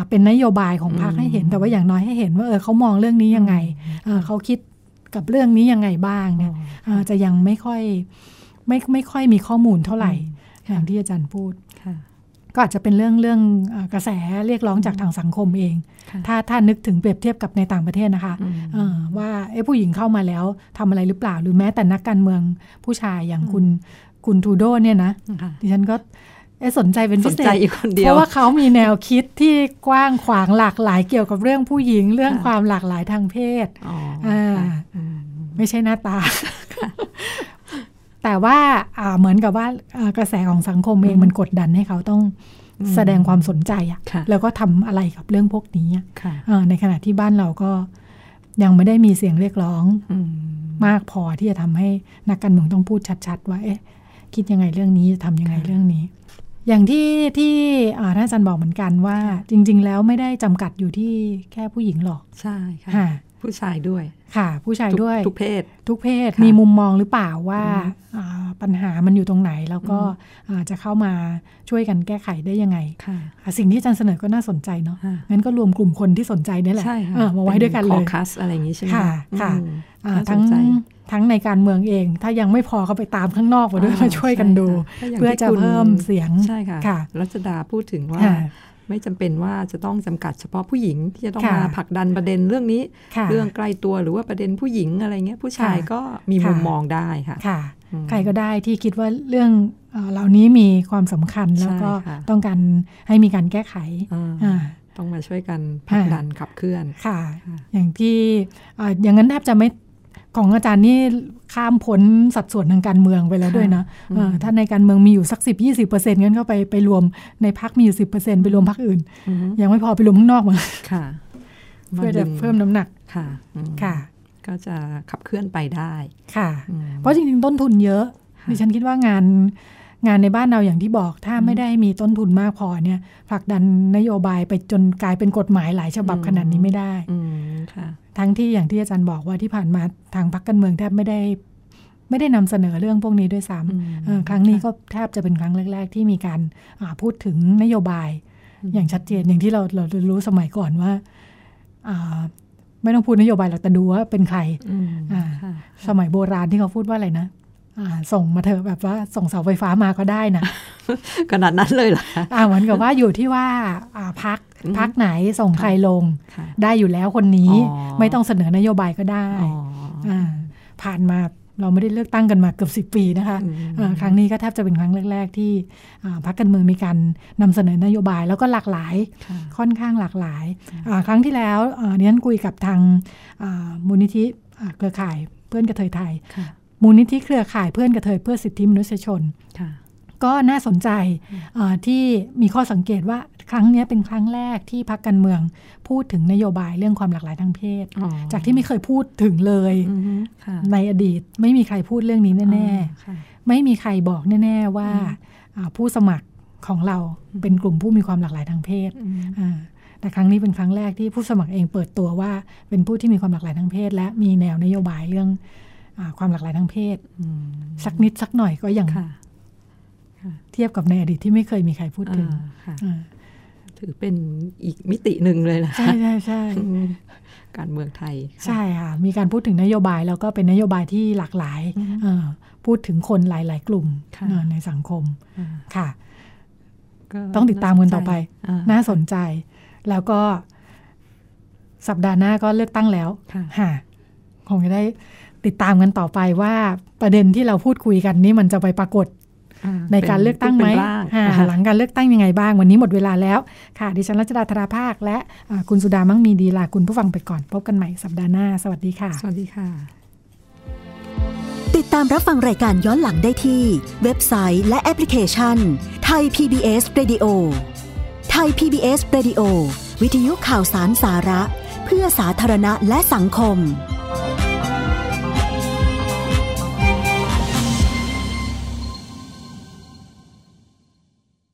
เป็นนโยบายของพรรคให้เห็น แต่ว่าอย่างน้อยให้เห็นว่าเออเขามองเรื่องนี้ยังไงเขาคิดกับเรื่องนี้ยังไงบ้างเนี่ยจะยังไม่ค่อยไม่ไม่ค่อยมีข้อมูลเท่าไหร่อย่างที่อาจารย์พูด ก็อาจจะเป็นเรื่องเรื่องกระแสเรียกร้องจากทางสังคมเอง ถ้าถ้านึกถึงเปรียบเทียบกับในต่างประเทศนะคะว่าเอ้ผู้หญิงเข้ามาแล้วทำอะไรหรือเปล่า หรือแม้แต่นักการเมืองผู้ชายอย่างคุณคุณทูโดเนี่ยนะดิฉันก็สนใจเป็นพิเศษเพราะว่าเขามีแนวคิดที่กว้างขวางหลากหลายเกี่ยวกับเรื่องผู้หญิงเรื่องความหลากหลายทางเพศอ่าไม่ใช่หน้าตา แต่ว่าเหมือนกับว่ากระแสของสังคมเองมันกดดันให้เขาต้องแสดงความสนใจอะแล้วก็ทำอะไรกับเรื่องพวกนี้ในขณะที่บ้านเราก็ยังไม่ได้มีเสียงเรียกร้องมากพอที่จะทำให้นักการเมืองต้องพูดชัด ๆ ว่าเอ๊ะคิดยังไงเรื่องนี้ทำยังไงเรื่องนี้ อย่างที่ที่ท่านอาจารย์บอกเหมือนกันว่า จริง ๆ แล้วไม่ได้จำกัดอยู่ที่แค่ผู้หญิงหรอก ใช่ค่ะ ผู้ชายด้วยค่ะ ผู้ชายด้วยทุกเพศ ทุกเพศมีมุมมองหรือเปล่าว่าปัญหามันอยู่ตรงไหนแล้วก็จะเข้ามาช่วยกันแก้ไขได้ยังไงสิ่งที่อาจารย์เสนอก็น่าสนใจเนาะงั้นก็รวมกลุ่มคนที่สนใจนี่แหละมาไว้ด้วยกันเลยคัสอะไรอย่างนี้ใช่ไหมค่ะค่ะทั้งทั้งในการเมืองเอง ถ้ายังไม่พอเขาไปตามข้างนอกมาด้วยมาช่วยกันดู เพื่อจะเพิ่มเสียงใช่ค่ะรัชดาพูดถึงว่า ไม่จำเป็นว่าจะต้องจำกัดเฉพาะผู้หญิงที่จะต้องมาผลักดันประเด็นเรื่องนี้ เรื่องใกล้ตัวหรือว่าประเด็นผู้หญิงอะไรเงี้ยผู้ชายก็มีมุมมองได้ค่ะค่ะ ใครก็ได้ที่คิดว่าเรื่องเหล่านี้มีความสำคัญแล้วก็ต้องการให้มีการแก้ไขต้องมาช่วยกันผลักดันขับเคลื่อนค่ะ อย่างที่อย่างนั้นแทบจะไม่ ของอาจารย์นี่ข้ามพ้นสัดส่วนทางการเมืองไปแล้วด้วยนะถ้าในการเมืองมีอยู่สักสิบยี่สิบเปอร์เซ็นต์งั้นก็ไปไปรวมในพักมีอยู่สิบเปอร์เซ็นต์ไปรวมพักอื่น ยังไม่พอไปรวมข้างนอกมาค่ะเพื่อจะเพิ่มน้ำหนักค่ะค่ะ ก็จะขับเคลื่อนไปได้ค่ะ เพราะจริงๆต้นทุนเยอะดิฉันคิดว่างาน งานในบ้านเราอย่างที่บอกถ้าไม่ได้มีต้นทุนมากพอเนี่ยผลักดันนโยบายไปจนกลายเป็นกฎหมายหลายฉบับขนาดนี้ไม่ได้ทั้งที่อย่างที่อาจารย์บอกว่าที่ผ่านมาทางพรรคการเมืองแทบไม่ได้ ไม่ได้นำเสนอเรื่องพวกนี้ด้วยซ้ำครั้งนี้ก็แทบจะเป็นครั้งแรก ๆ ที่มีการพูดถึงนโยบาย อย่างชัดเจนอย่างที่เราเรารู้สมัยก่อนว่าไม่ต้องพูดนโยบายหรอกแต่ดูว่าเป็นใครสมัยโบราณที่เขาพูดว่าอะไรนะ ส่งมาเถอะแบบว่าส่งเสาไฟฟ้ามาก็ได้นะขนาดนั้นเลยเหรออ่าเหมือนกับว่าอยู่ที่ว่าพักพักไหนส่งใครลง ได้อยู่แล้วคนนี้ไม่ต้องเสนอนโยบายก็ได้อ่าผ่านมาเราไม่ได้เลือกตั้งกันมาเกือบสิปีนะคะครั้งนี้ก็แทบจะเป็นครั้งแรก ๆ ที่พรรคการเมืองมีการนำเสนอนโยบายแล้วก็หลากหลายค่อนข้างหลากหลาย ครั้งที่แล้วเนี่ยคุยกับทางมูลนิธิเครือข่ายเพื่อนกระเทยไทย มูลนิธิเครือข่ายเพื่อนกระเทยเพื่อสิทธิมนุษยชนก็น่าสนใจที่มีข้อสังเกตว่าครั้งนี้เป็นครั้งแรกที่พักการเมืองพูดถึงนโยบายเรื่องความหลากหลายทางเพศ จากที่ไม่เคยพูดถึงเลยในอดีต ไม่มีใครพูดเรื่องนี้แน่ๆไม่มีใครบอกแน่ ๆว่าผู้สมัครของเราเป็นกลุ่มผู้มีความหลากหลายทางเพศแต่ครั้งนี้เป็นครั้งแรกที่ผู้สมัครเองเปิดตัวว่าเป็นผู้ที่มีความหลากหลายทางเพศ และมีแนวนโยบายเรื่อง ความหลากหลายทางเพศสักนิดสักหน่อยก็ยังเทียบกับในอดีตที่ไม่เคยมีใครพูดถึงถือเป็นอีกมิติหนึ่งเลยนะใช่ใช่ใช่การเมืองไทย ใช่ค่ะ มีการพูดถึงนโยบายแล้วก็เป็นนโยบายที่หลากหลายพูดถึงคนหลาย ๆ กลุ่มในสังคมค่ะ ต้องติดตามกันต่อไป น่าสนใจ แล้วก็สัปดาห์หน้าก็เลือกตั้งแล้วค่ะคงจะได้ ติดตามกันต่อไปว่าประเด็นที่เราพูดคุยกันนี้มันจะไปปรากฏในการเลือกตั้งไหมหลังการเลือกตั้งยังไงบ้าง วันนี้หมดเวลาแล้วค่ะ ดิฉันรัชดาธราภาค และคุณสุดามั่งมีดีลาคุณผู้ฟังไปก่อน พบกันใหม่สัปดาห์หน้า สวัสดีค่ะ สวัสดีค่ะ ติดตามรับฟังรายการย้อนหลังได้ที่ เว็บไซต์และแอปพลิเคชันไทย PBS Radio ไทย PBS Radio วิทยุข่าวสารสาระ เพื่อสาธารณะและสังคม